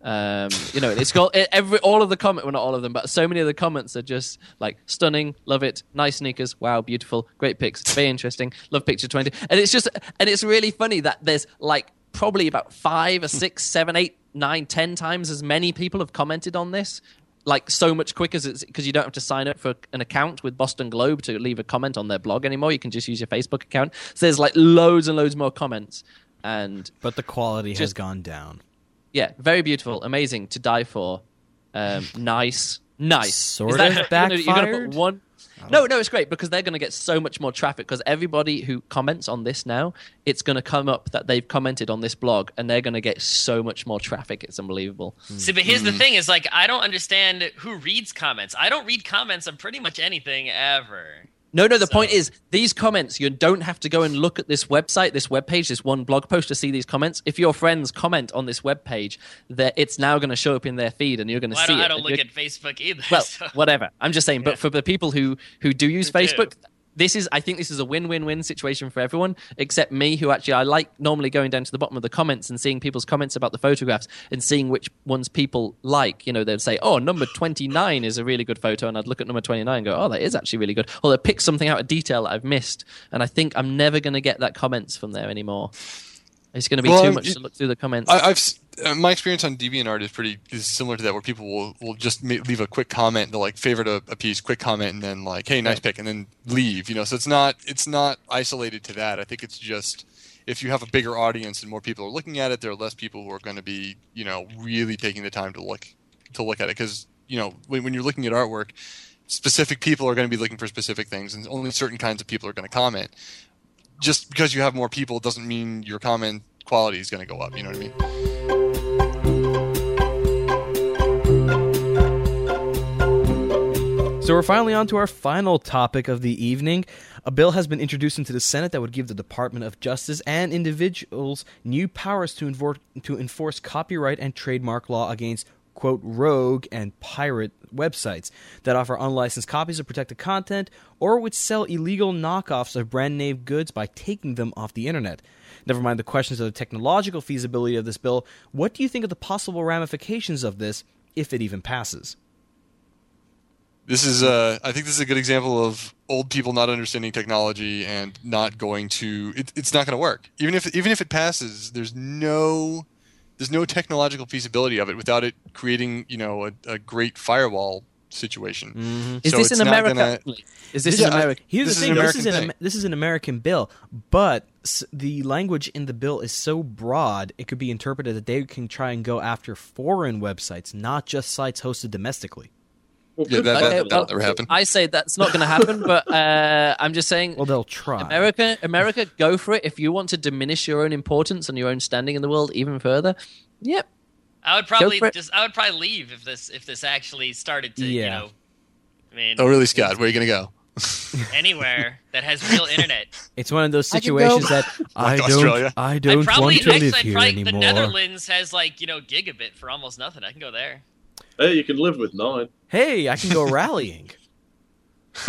Um, you know, it's got every all of the comment, well, not all of them, but so many of the comments are just like stunning, love it, nice sneakers, wow, beautiful, great pics, very interesting, love picture twenty, and it's just, and it's really funny that there's like probably about five or six, seven, eight, nine, ten times as many people have commented on this. Like so much quicker because you don't have to sign up for an account with Boston Globe to leave a comment on their blog anymore. You can just use your Facebook account. So there's like loads and loads more comments, and But the quality has gone down. Yeah, very beautiful, amazing, to die for, um, nice, Nice. Sort Is that- of you're gonna- you're gonna put one. No, no, it's great because they're going to get so much more traffic because everybody who comments on this now, it's going to come up that they've commented on this blog and they're going to get so much more traffic. It's unbelievable. See, but here's the Mm-hmm. thing: is like I don't understand who reads comments. I don't read comments on pretty much anything ever. No, no, the So- point is these comments, you don't have to go and look at this website, this webpage, this one blog post to see these comments. If your friends comment on this webpage, that it's now going to show up in their feed and you're going to Well, I see don't, it. I don't look at Facebook either. well, so- whatever. I'm just saying, but for the people who who do use Who do. This is I think this is a win-win-win situation for everyone except me who actually I like normally going down to the bottom of the comments and seeing people's comments about the photographs and seeing which ones people like. You know, they'd say, "Oh, number 29 is a really good photo." And I'd look at number 29 and go, "Oh, that is actually really good." Or they pick something out of detail that I've missed, and I think I'm never going to get that comments from there anymore. It's going to be Well, too much it- to look through the comments. I, I've uh, my experience on DeviantArt is pretty is similar to that, where people will, will just ma- leave a quick comment, they'll like favorite a, a piece, quick comment, and then like, hey, nice pick, and then leave. You know, so it's not it's not isolated to that. I think it's just if you have a bigger audience and more people are looking at it, there are less people who are going to be you know really taking the time to look to look at it because you know when, when you're looking at artwork, specific people are going to be looking for specific things, and only certain kinds of people are going to comment. Just because you have more people doesn't mean your comment quality is going to go up. You know what I mean? So we're finally on to our final topic of the evening. A bill has been introduced into the Senate that would give the Department of Justice and individuals new powers to, to enforce copyright and trademark law against quote rogue and pirate websites that offer unlicensed copies of protected content or which sell illegal knockoffs of brand name goods by taking them off the internet. Never mind the questions of the technological feasibility of this bill, what do you think of the possible ramifications of this if it even passes? This is, uh, I think this is a good example of old people not understanding technology and not going to. It, it's not going to work. Even if even if it passes, there's no there's no technological feasibility of it without it creating you know a, a great firewall situation. Mm-hmm. is so this in America? gonna- Is this Yeah, in America? Here's This the is an thing: this is American an thing. This is an American bill, but the language in the bill is so broad it could be interpreted that they can try and go after foreign websites, not just sites hosted domestically. Well, Yeah, could that, Okay, that, that- that'll well, never happen. I say that's not going to happen, but uh, I'm just saying. Well, they'll try. America, America, go for it. If you want to diminish your own importance and your own standing in the world even further, yep. I would probably just I would probably leave if this if this actually started to Yeah. you know, I mean, Oh, really, Scott? Where are you going to go? anywhere that has real internet. It's one of those I could go- situations that I Like don't, Australia? I don't probably want to actually live I'd here probably, anymore. The Netherlands has like you know gigabit for almost nothing. I can go there. Hey, you can live with nine. Hey, I can go rallying.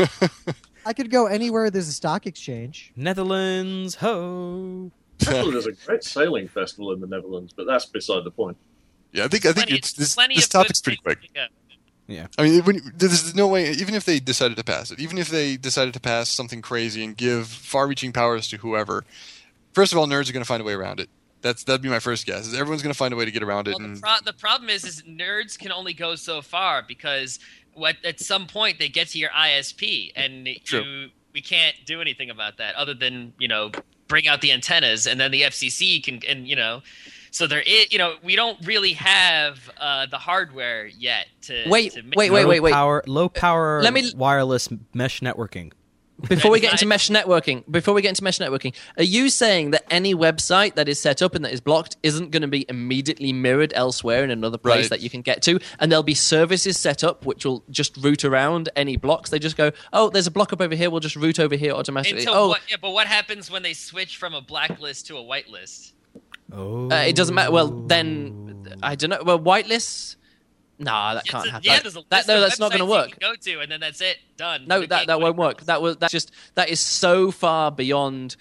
I could go anywhere there's a stock exchange. Netherlands, ho. Actually, there's a great sailing festival in the Netherlands, but that's beside the point. Yeah, I think I think Plenty, it's this, this topic's pretty quick. Yeah. I mean, when, there's no way. Even if they decided to pass it, even if they decided to pass something crazy and give far-reaching powers to whoever, first of all, nerds are going to find a way around it. That's that'd be my first guess. Is everyone's going to find a way to get around it. Well, and the, pro- the problem is, is nerds can only go so far because what at some point they get to your ISP, and True. you we can't do anything about that other than you know bring out the antennas, and then the FCC can and you know. So there is, you know, we don't really have uh, the hardware yet to Wait, to make wait, low wait, wait, wait. Power, low power Let me- wireless mesh networking. Before we get into mesh networking, before we get into mesh networking, are you saying that any website that is set up and that is blocked isn't going to be immediately mirrored elsewhere in another place Right. that you can get to, and there'll be services set up which will just route around any blocks? They just go, oh, there's a block up over here. We'll just route over here automatically. Until oh, what, yeah, but what happens when they switch from a blacklist to a whitelist? Oh, uh, it doesn't matter. Well, then I don't know. Well, whitelists. Nah, that can't happen. Yeah, there's a that, no, of that's not going to work. Go to, and then that's it. Done. No, that, that won't work. That was that's just that is so far beyond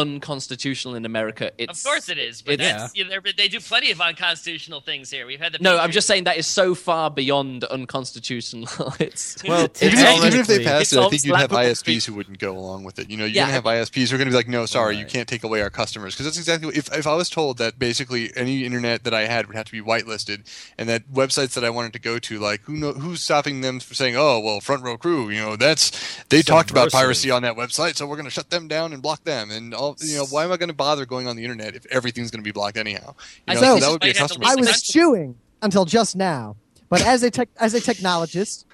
unconstitutional in America. It's Of course it is, but it's- that's, you know, they do plenty of unconstitutional things here. We've had the No, I'm just saying that is so far beyond unconstitutional. it's Well, it's even, if, even if they passed it, I all think you'd have ISPs who wouldn't go along with it. You know, you're Yeah, gonna have ISPs who are gonna be like, "No, sorry, you can't take away our customers." Because that's exactly what, if if I was told that basically any internet that I had would have to be whitelisted, and that websites that I wanted to go to, like who know who's stopping them from saying, "Oh, well, Front Row Crew, you know, that's they talked about piracy on that website, so we're gonna shut them down and block them." And all you know, why am I gonna bother going on the internet if everything's gonna be blocked anyhow? I You think know, this that is would be a you have to customer. I was chewing until just now. But as a tech, as a technologist,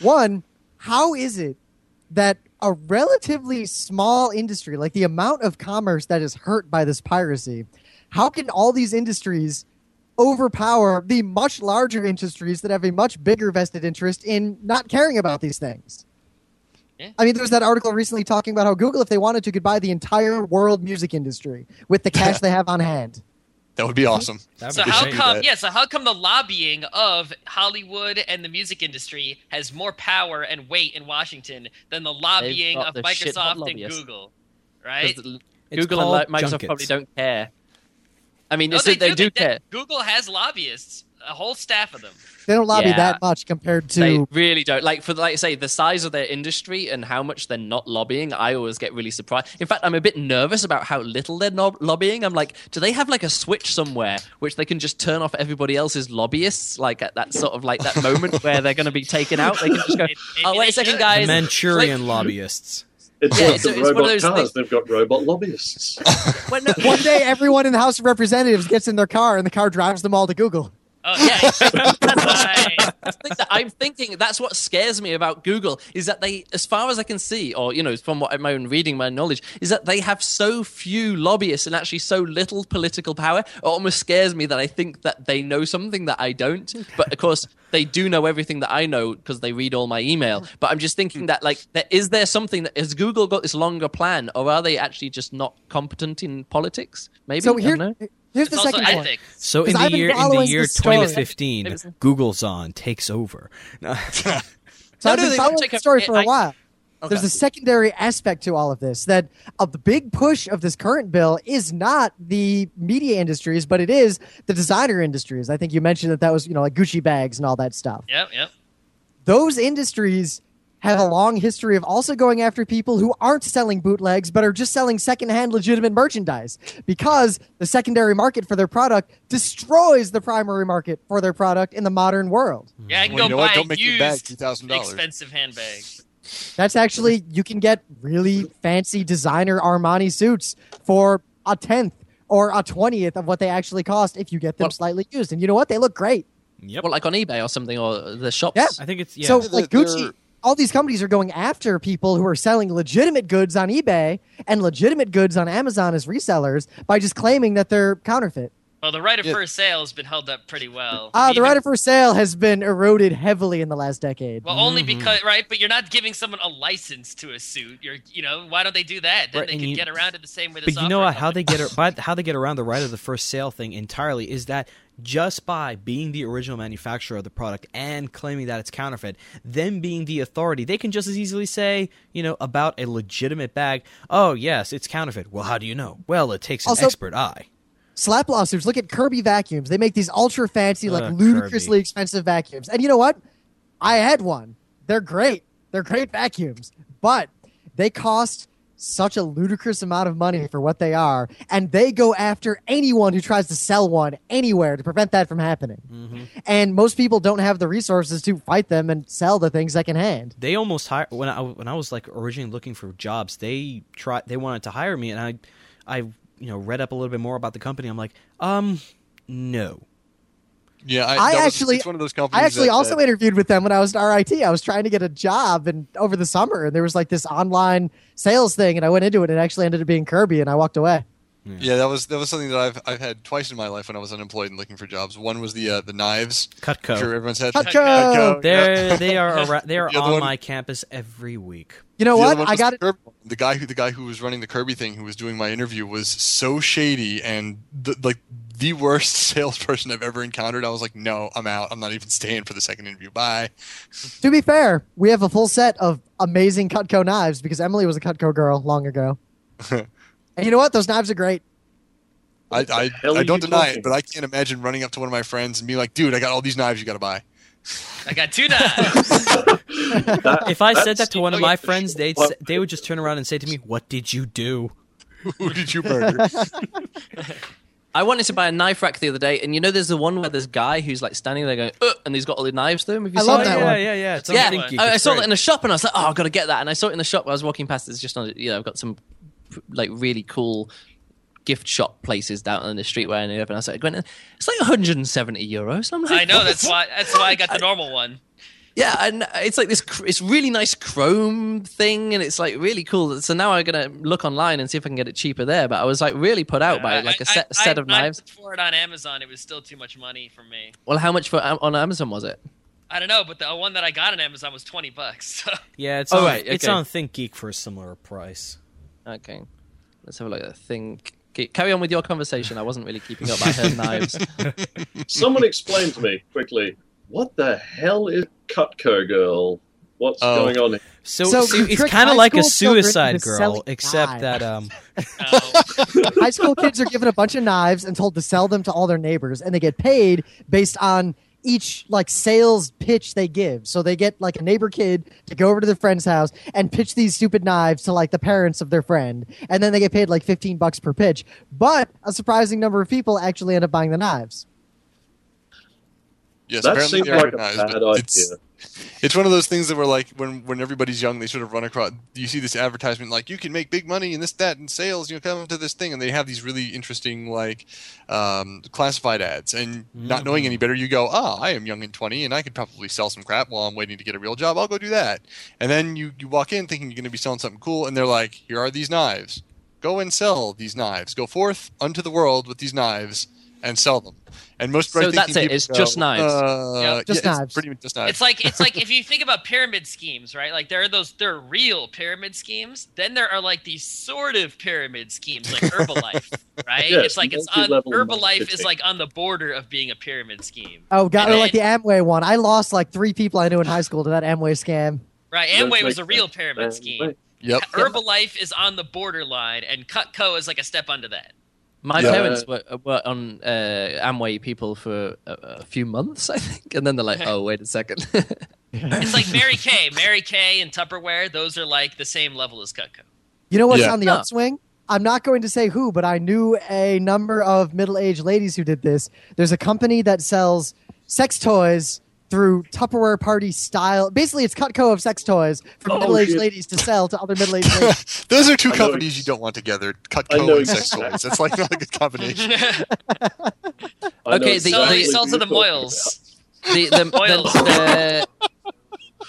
One, how is it that a relatively small industry, like the amount of commerce that is hurt by this piracy, how can all these industries overpower the much larger industries that have a much bigger vested interest in not caring about these things? Yeah. I mean, there was that article recently talking about how Google, if they wanted to, could buy the entire world music industry with the cash they have on hand. That would be awesome. That'd So be how great. come? that. Yeah. So how come the lobbying of Hollywood and the music industry has more power and weight in Washington than the lobbying of the Microsoft and. Google? Right? It's Google and Microsoft junkets. probably don't care. I mean, No, it's, they, do, care. Google has lobbyists, a whole staff of them. They don't lobby Yeah. that much compared to. They really don't. Like for like I say, the size of their industry and how much they're not lobbying, I always get really surprised. In fact, I'm a bit nervous about how little they're no- lobbying. I'm like, do they have like a switch somewhere which they can just turn off everybody else's lobbyists? Like at that sort of like that moment where they're going to be taken out, they can just go, "Oh, wait a second, guys." Manchurian lobbyists. It's Yeah, like it's- the it's one of robot those cars. things- They've got robot lobbyists. When- no, One day, everyone in the House of Representatives gets in their car, and the car drives them all to Google. Oh yeah. Right. I'm thinking that's what scares me about Google is that they, as far as I can see, or you know, from what my own reading, my knowledge, is that they have so few lobbyists and actually so little political power. It almost scares me that I think that they know something that I don't. But of course, they do know everything that I know because they read all my email. Mm-hmm. But I'm just thinking that like, there, is there something that has Google got this longer plan, or are they actually just not competent in politics? Maybe. So I here, don't know. Here's It's the also second point. ethics. So in 'Cause the year in the year 2015, It was- Google's on takes over. So No, I've no, been following won't the a- story for a I- while. Okay. There's a secondary aspect to all of this that uh, the big push of this current bill is not the media industries, but it is the designer industries. I think you mentioned that that was, you know, like Gucci bags and all that stuff. Yep. Yep. Those industries have a long history of also going after people who aren't selling bootlegs but are just selling secondhand legitimate merchandise because the secondary market for their product destroys the primary market for their product in the modern world. Yeah, I can Well, go you know what? buy Don't make your bag used $2,000. expensive handbags. That's actually you can get really fancy designer Armani suits for a tenth or a twentieth of what they actually cost if you get them Well- slightly used. And you know what? They look great. Yep. Well, like on eBay or something, or the shops. Yeah. I think it's yeah. So They're- like they're- Gucci, all these companies are going after people who are selling legitimate goods on eBay and legitimate goods on Amazon as resellers by just claiming that they're counterfeit. Well, the right of Yeah. first sale has been held up pretty well. Ah, the right of first sale has been eroded heavily in the last decade. Well, only Mhm. because right, but you're not giving someone a license to a suit. You're, you know, why don't they do that? Then Right, they can you- get around it the same way. The But you know software? How they get ar- by, how they get around the right of the first sale thing entirely is that just by being the original manufacturer of the product and claiming that it's counterfeit, them being the authority, they can just as easily say, you know, about a legitimate bag, "Oh, yes, it's counterfeit." Well, how do you know? Well, it takes an Also- expert eye. Slap lawsuits. Look at Kirby vacuums. They make these ultra fancy, like Ugh, ludicrously Kirby. expensive vacuums. And you know what? I had one. They're great. They're great vacuums, but they cost such a ludicrous amount of money for what they are, and they go after anyone who tries to sell one anywhere to prevent that from happening. Mm-hmm. And most people don't have the resources to fight them and sell the things secondhand. They almost hire when I when I was like originally looking for jobs. They tried they wanted to hire me, and I I you know read up a little bit more about the company. I'm like, um, no. Yeah, I, I that was- actually- it's one of those companies. I actually that- also that- interviewed with them when I was at RIT. I was trying to get a job and over the summer, and there was like this online sales thing, and I went into it. and It actually ended up being Kirby, and I walked away. Yeah, that was that was something that I've I've had twice in my life when I was unemployed and looking for jobs. One was the uh, the knives. Cutco. I'm sure everyone's had Cutco! Cutco, They're they are ara- they are The on one- my campus every week. You know The what? I got the it. The guy who the guy who was running the Kirby thing, who was doing my interview, was so shady and the, like the worst salesperson I've ever encountered. I was like, no, I'm out. I'm not even staying for the second interview. Bye. To be fair, we have a full set of amazing Cutco knives because Emily was a Cutco girl long ago. and you know what? Those knives are great. I I, I don't deny talking? it, but I can't imagine running up to one of my friends and being like, dude, I got all these knives you got to buy. I got two knives. That- If I said that to one of my friends, they'd say, they would just turn around and say to me, "What did you do?" Who did you murder? I wanted to buy a knife rack the other day, and you know, there's the one where this guy who's like standing there going, uh, and he's got all the knives through him. Have you I seen love it? that yeah, one. yeah, yeah. It's Yeah. I, I saw great. that in the shop, and I was like, "Oh, I've got to get that." And I saw it in the shop. I was walking past. It's just on, you know, I've got some like really cool gift shop places down on the street where I ended up, and I was like, "Gwen, it's like 170 euros." And I'm like, I know "What?" that's why. That's why I got the normal one. Yeah, and it's like this. It's really nice chrome thing, and it's like really cool. So now I'm gonna look online and see if I can get it cheaper there. But I was like really put out by I- like a I- set, I- set of I knives. looked for it on Amazon. It was still too much money for me. Well, how much for um, on Amazon was it? I don't know, but the one that I got on Amazon was twenty bucks. So. Yeah, it's Oh, on, right, it's okay. on ThinkGeek for a similar price. Okay, let's have a look at the thing. Carry on with your conversation. I wasn't really keeping up. I heard knives. Someone explain to me quickly what the hell is Cutco Girl? What's Oh. going on? here? So, So so it's kind of like a Suicide Girl, except knives. that um, Oh. High school kids are given a bunch of knives and told to sell them to all their neighbors, and they get paid based on each like sales pitch they give. So they get like a neighbor kid to go over to their friend's house and pitch these stupid knives to like the parents of their friend, and then they get paid like fifteen bucks per pitch. But a surprising number of people actually end up buying the knives. Yes, that apparently seems like a bad idea. It's one of those things that were like when when everybody's young, they sort of run across. You see this advertisement like you can make big money and this that and sales. You know, come to this thing, and they have these really interesting like um, classified ads. And not knowing any better, you go, "Ah, I am young and twenty, and I could probably sell some crap while I'm waiting to get a real job. I'll go do that." And then you you walk in thinking you're going to be selling something cool, and they're like, "Here are these knives. Go and sell these knives. Go forth unto the world with these knives." And sell them, and most So that's it, it's go, just knives. Uh, Yep. Just yeah, it's knives. Pretty much just knives. It's like it's like if you think about pyramid schemes, right? Like there are those there are real pyramid schemes. Then there are like these sort of pyramid schemes, like Herbalife, right? Yes, it's like it's on multi-level Herbalife is like on the border of being a pyramid scheme, Oh, got And like the Amway one. I lost like three people I knew in high school to that Amway scam. right? Amway was a real pyramid scheme. Yep. Herbalife is on the borderline, and Cutco is like a step under that. My Yeah. parents were, were on uh, Amway people for a, a few months, I think, and then they're like, "Oh, wait a second. It's like Mary Kay, Mary Kay, and Tupperware. Those are like the same level as Cutco. You know what's Yeah. on the upswing? I'm not going to say who, but I knew a number of middle-aged ladies who did this. There's a company that sells sex toys through Tupperware party style. Basically, it's Cutco of sex toys for Oh, middle-aged shit. ladies to sell to other middle-aged ladies. Those are two I companies you don't want together. Cutco know and sex toys. That's like not a good combination. Okay, the- sell, the- sell to the you're moils. the, the, Oils. the,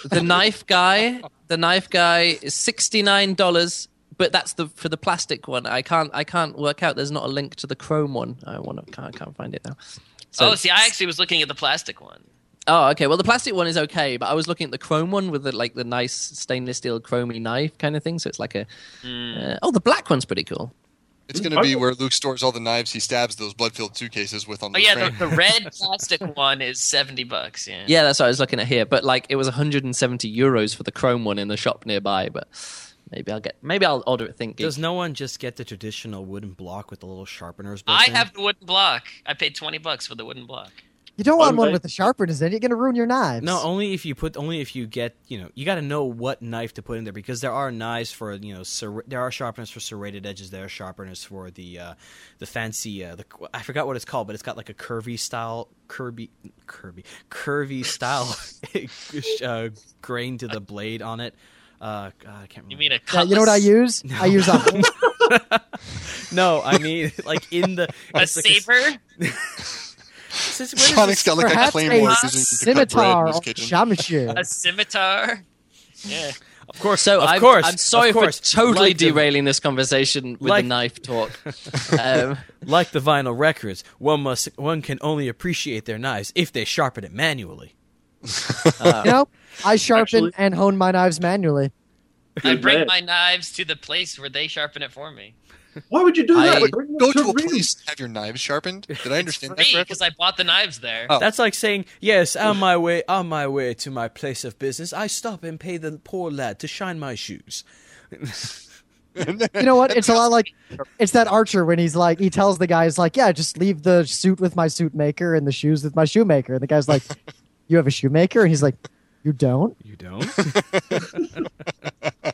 the, the knife guy, the knife guy is sixty nine dollars, but that's the for the plastic one. I can't I can't work out. There's not a link to the chrome one. I want to can't, can't find it now. So- oh, see, I actually was looking at the plastic one. Oh, okay. Well, the plastic one is okay, but I was looking at the chrome one with the like the nice stainless steel chromy knife kind of thing. So it's like a. Uh, oh, the black one's pretty cool. It's going to be where Luke stores all the knives he stabs those blood-filled suitcases with on Oh the yeah, the, the red plastic one is seventy bucks. Yeah. Yeah, that's what I was looking at here. But like, it was 170 euros for the chrome one in the shop nearby. But maybe I'll get maybe I'll order it. Think does no one just get the traditional wooden block with the little sharpeners? built I in? have the wooden block. I paid twenty bucks for the wooden block. You don't want I'm one with the sharpeners in it. You're going to ruin your knives. No, only if you put only if you get you know you got to know what knife to put in there because there are knives for you know ser- there are sharpeners for serrated edges there are sharpeners for the uh, the fancy uh, the I forgot what it's called but it's got like a curvy style curvy curvy curvy style uh, grain to the blade on it. Uh, God, I can't remember. You mean a Yeah, you know what I use? I use a no, I mean like in the A it's like saber? Since when is Sonic's this- got like a perhaps claymore a using to cut bread scimitar in his kitchen. a scimitar? Yeah. of course, So of I'm, course, I'm sorry of course. for totally Like the- derailing this conversation with Like- the knife talk. um, Like the vinyl records, one must one can only appreciate their knives if they sharpen it manually. You know, I sharpen Actually- and hone my knives manually. I bring my knives to the place where they sharpen it for me. Why would you do that? I- Bring them Go to a real- place have your knives sharpened. Did I understand that Free correctly? because I bought the knives there. Oh. That's like saying, "Yes, on my way, on my way to my place of business, I stop and pay the poor lad to shine my shoes." You know what? It's a lot like it's that Archer when he's like he tells the guy, guys like, "Yeah, just leave the suit with my suit maker and the shoes with my shoemaker." And the guy's like, "You have a shoemaker?" And he's like, "You don't." You don't.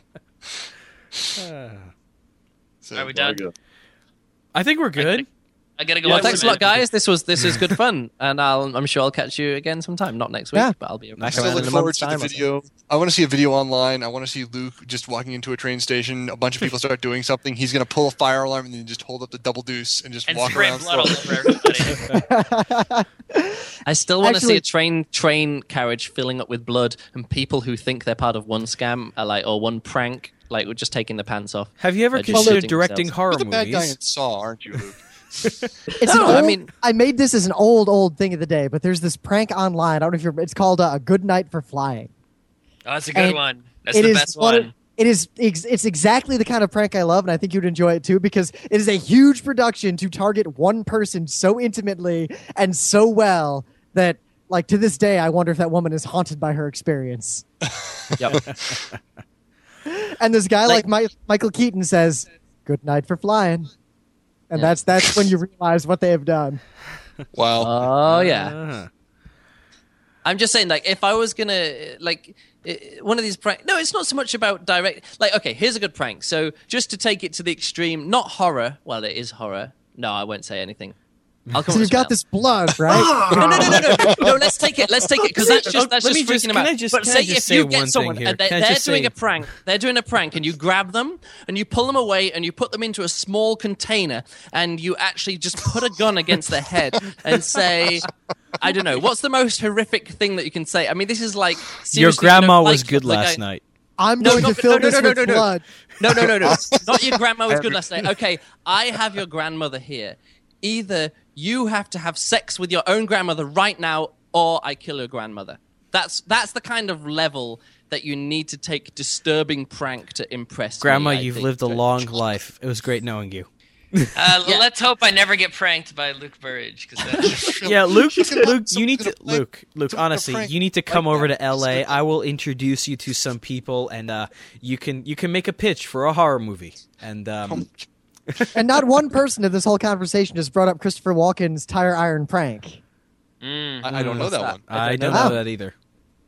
Ah. So, Are we done? we go. I think we're good. I gotta go. Well, watch thanks a lot, guys. This was this is good fun, and I'll, I'm sure I'll catch you again sometime. Not next week, Yeah. but I'll be I back still around look forward to the video. I want to see a video online. I want to see Luke just walking into a train station. A bunch of people start doing something. He's going to pull a fire alarm and then just hold up the double deuce and just And walk around. blood all over. I still want to see a train train carriage filling up with blood, and people who think they're part of one scam, are like or one prank, like we're just taking the pants off. Have you ever Uh, just considered directing themselves. horror You're the bad guy in Saw, aren't you, Luke? It's No, an I mean, I made this as an old, old thing of the day, but there's this prank online. I don't know if you're. It's called uh, a good night for flying. Oh, that's a good And one. That's It the is best one of- one. It is. It's exactly the kind of prank I love, and I think you'd enjoy it too because it is a huge production to target one person so intimately and so well that, like, to this day, I wonder if that woman is haunted by her experience. Yep. And this guy, Like- like, Mi- Michael Keaton, says, "Good night for flying," and that's that's when you realize what they have done. Wow. Oh yeah. Uh-huh. I'm just saying, like, if I was gonna like uh, one of these prank, no, it's not so much about direct. Like, okay, here's a good prank. So just to take it to the extreme, not horror. Well, it is horror. No, I won't say anything. I'll come So you've got something this blood, right? No, no, no, no, no, no. Let's take it. Let's take it because that's just that's Let just me just- freaking them can. I just- but can I say just if say you get someone and they, Can I they're doing say- a prank, they're doing a prank, and you grab them and you pull them away and you put them into a small container and you actually just put a gun against their head and say. I don't know. What's the most horrific thing that you can say? I mean, this is like Your seriously, you know, grandma Fight was good like last I- night. I'm No, going no, to fill no, no, this no, with no, no. blood. No, no, no, no. Not your grandma was good last night. Okay, I have your grandmother here. Either you have to have sex with your own grandmother right now, or I kill your grandmother. That's that's the kind of level that you need to take disturbing prank to impress. Grandma, I you've think. lived a long life. It was great knowing you. Uh, Yeah. Let's hope I never get pranked by Luke Burrage because Yeah, Luke, Luke, you need to someone's gonna prank- Luke, Luke. Honestly, you need to come over to. LA. I will introduce you to some people, and uh, you can you can make a pitch for a horror movie. And um, And not one person in this whole conversation just brought up Christopher Walken's tire iron prank. mm, I, I don't know that that? one. I don't know. know that either.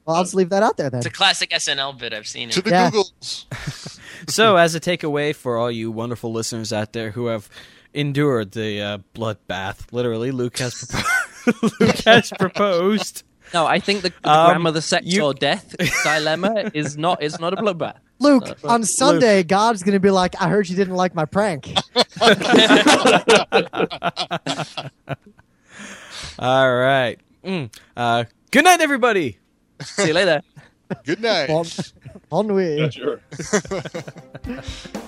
Well, I'll just leave that out there then. it's a classic SNL bit. I've seen To it. the Yeah. Googles. So, as a takeaway for all you wonderful listeners out there who have endured the uh, bloodbath, literally, Luke has propo- Luke has proposed. No, I think the, the Um, grandmother sex you- or death dilemma is not is not a bloodbath. Luke, Uh, on Sunday, God's going to be like, I heard you didn't like my prank. All right. Mm. Uh, good night, everybody. See you later. Good night. Bon, bon nuit. Sure.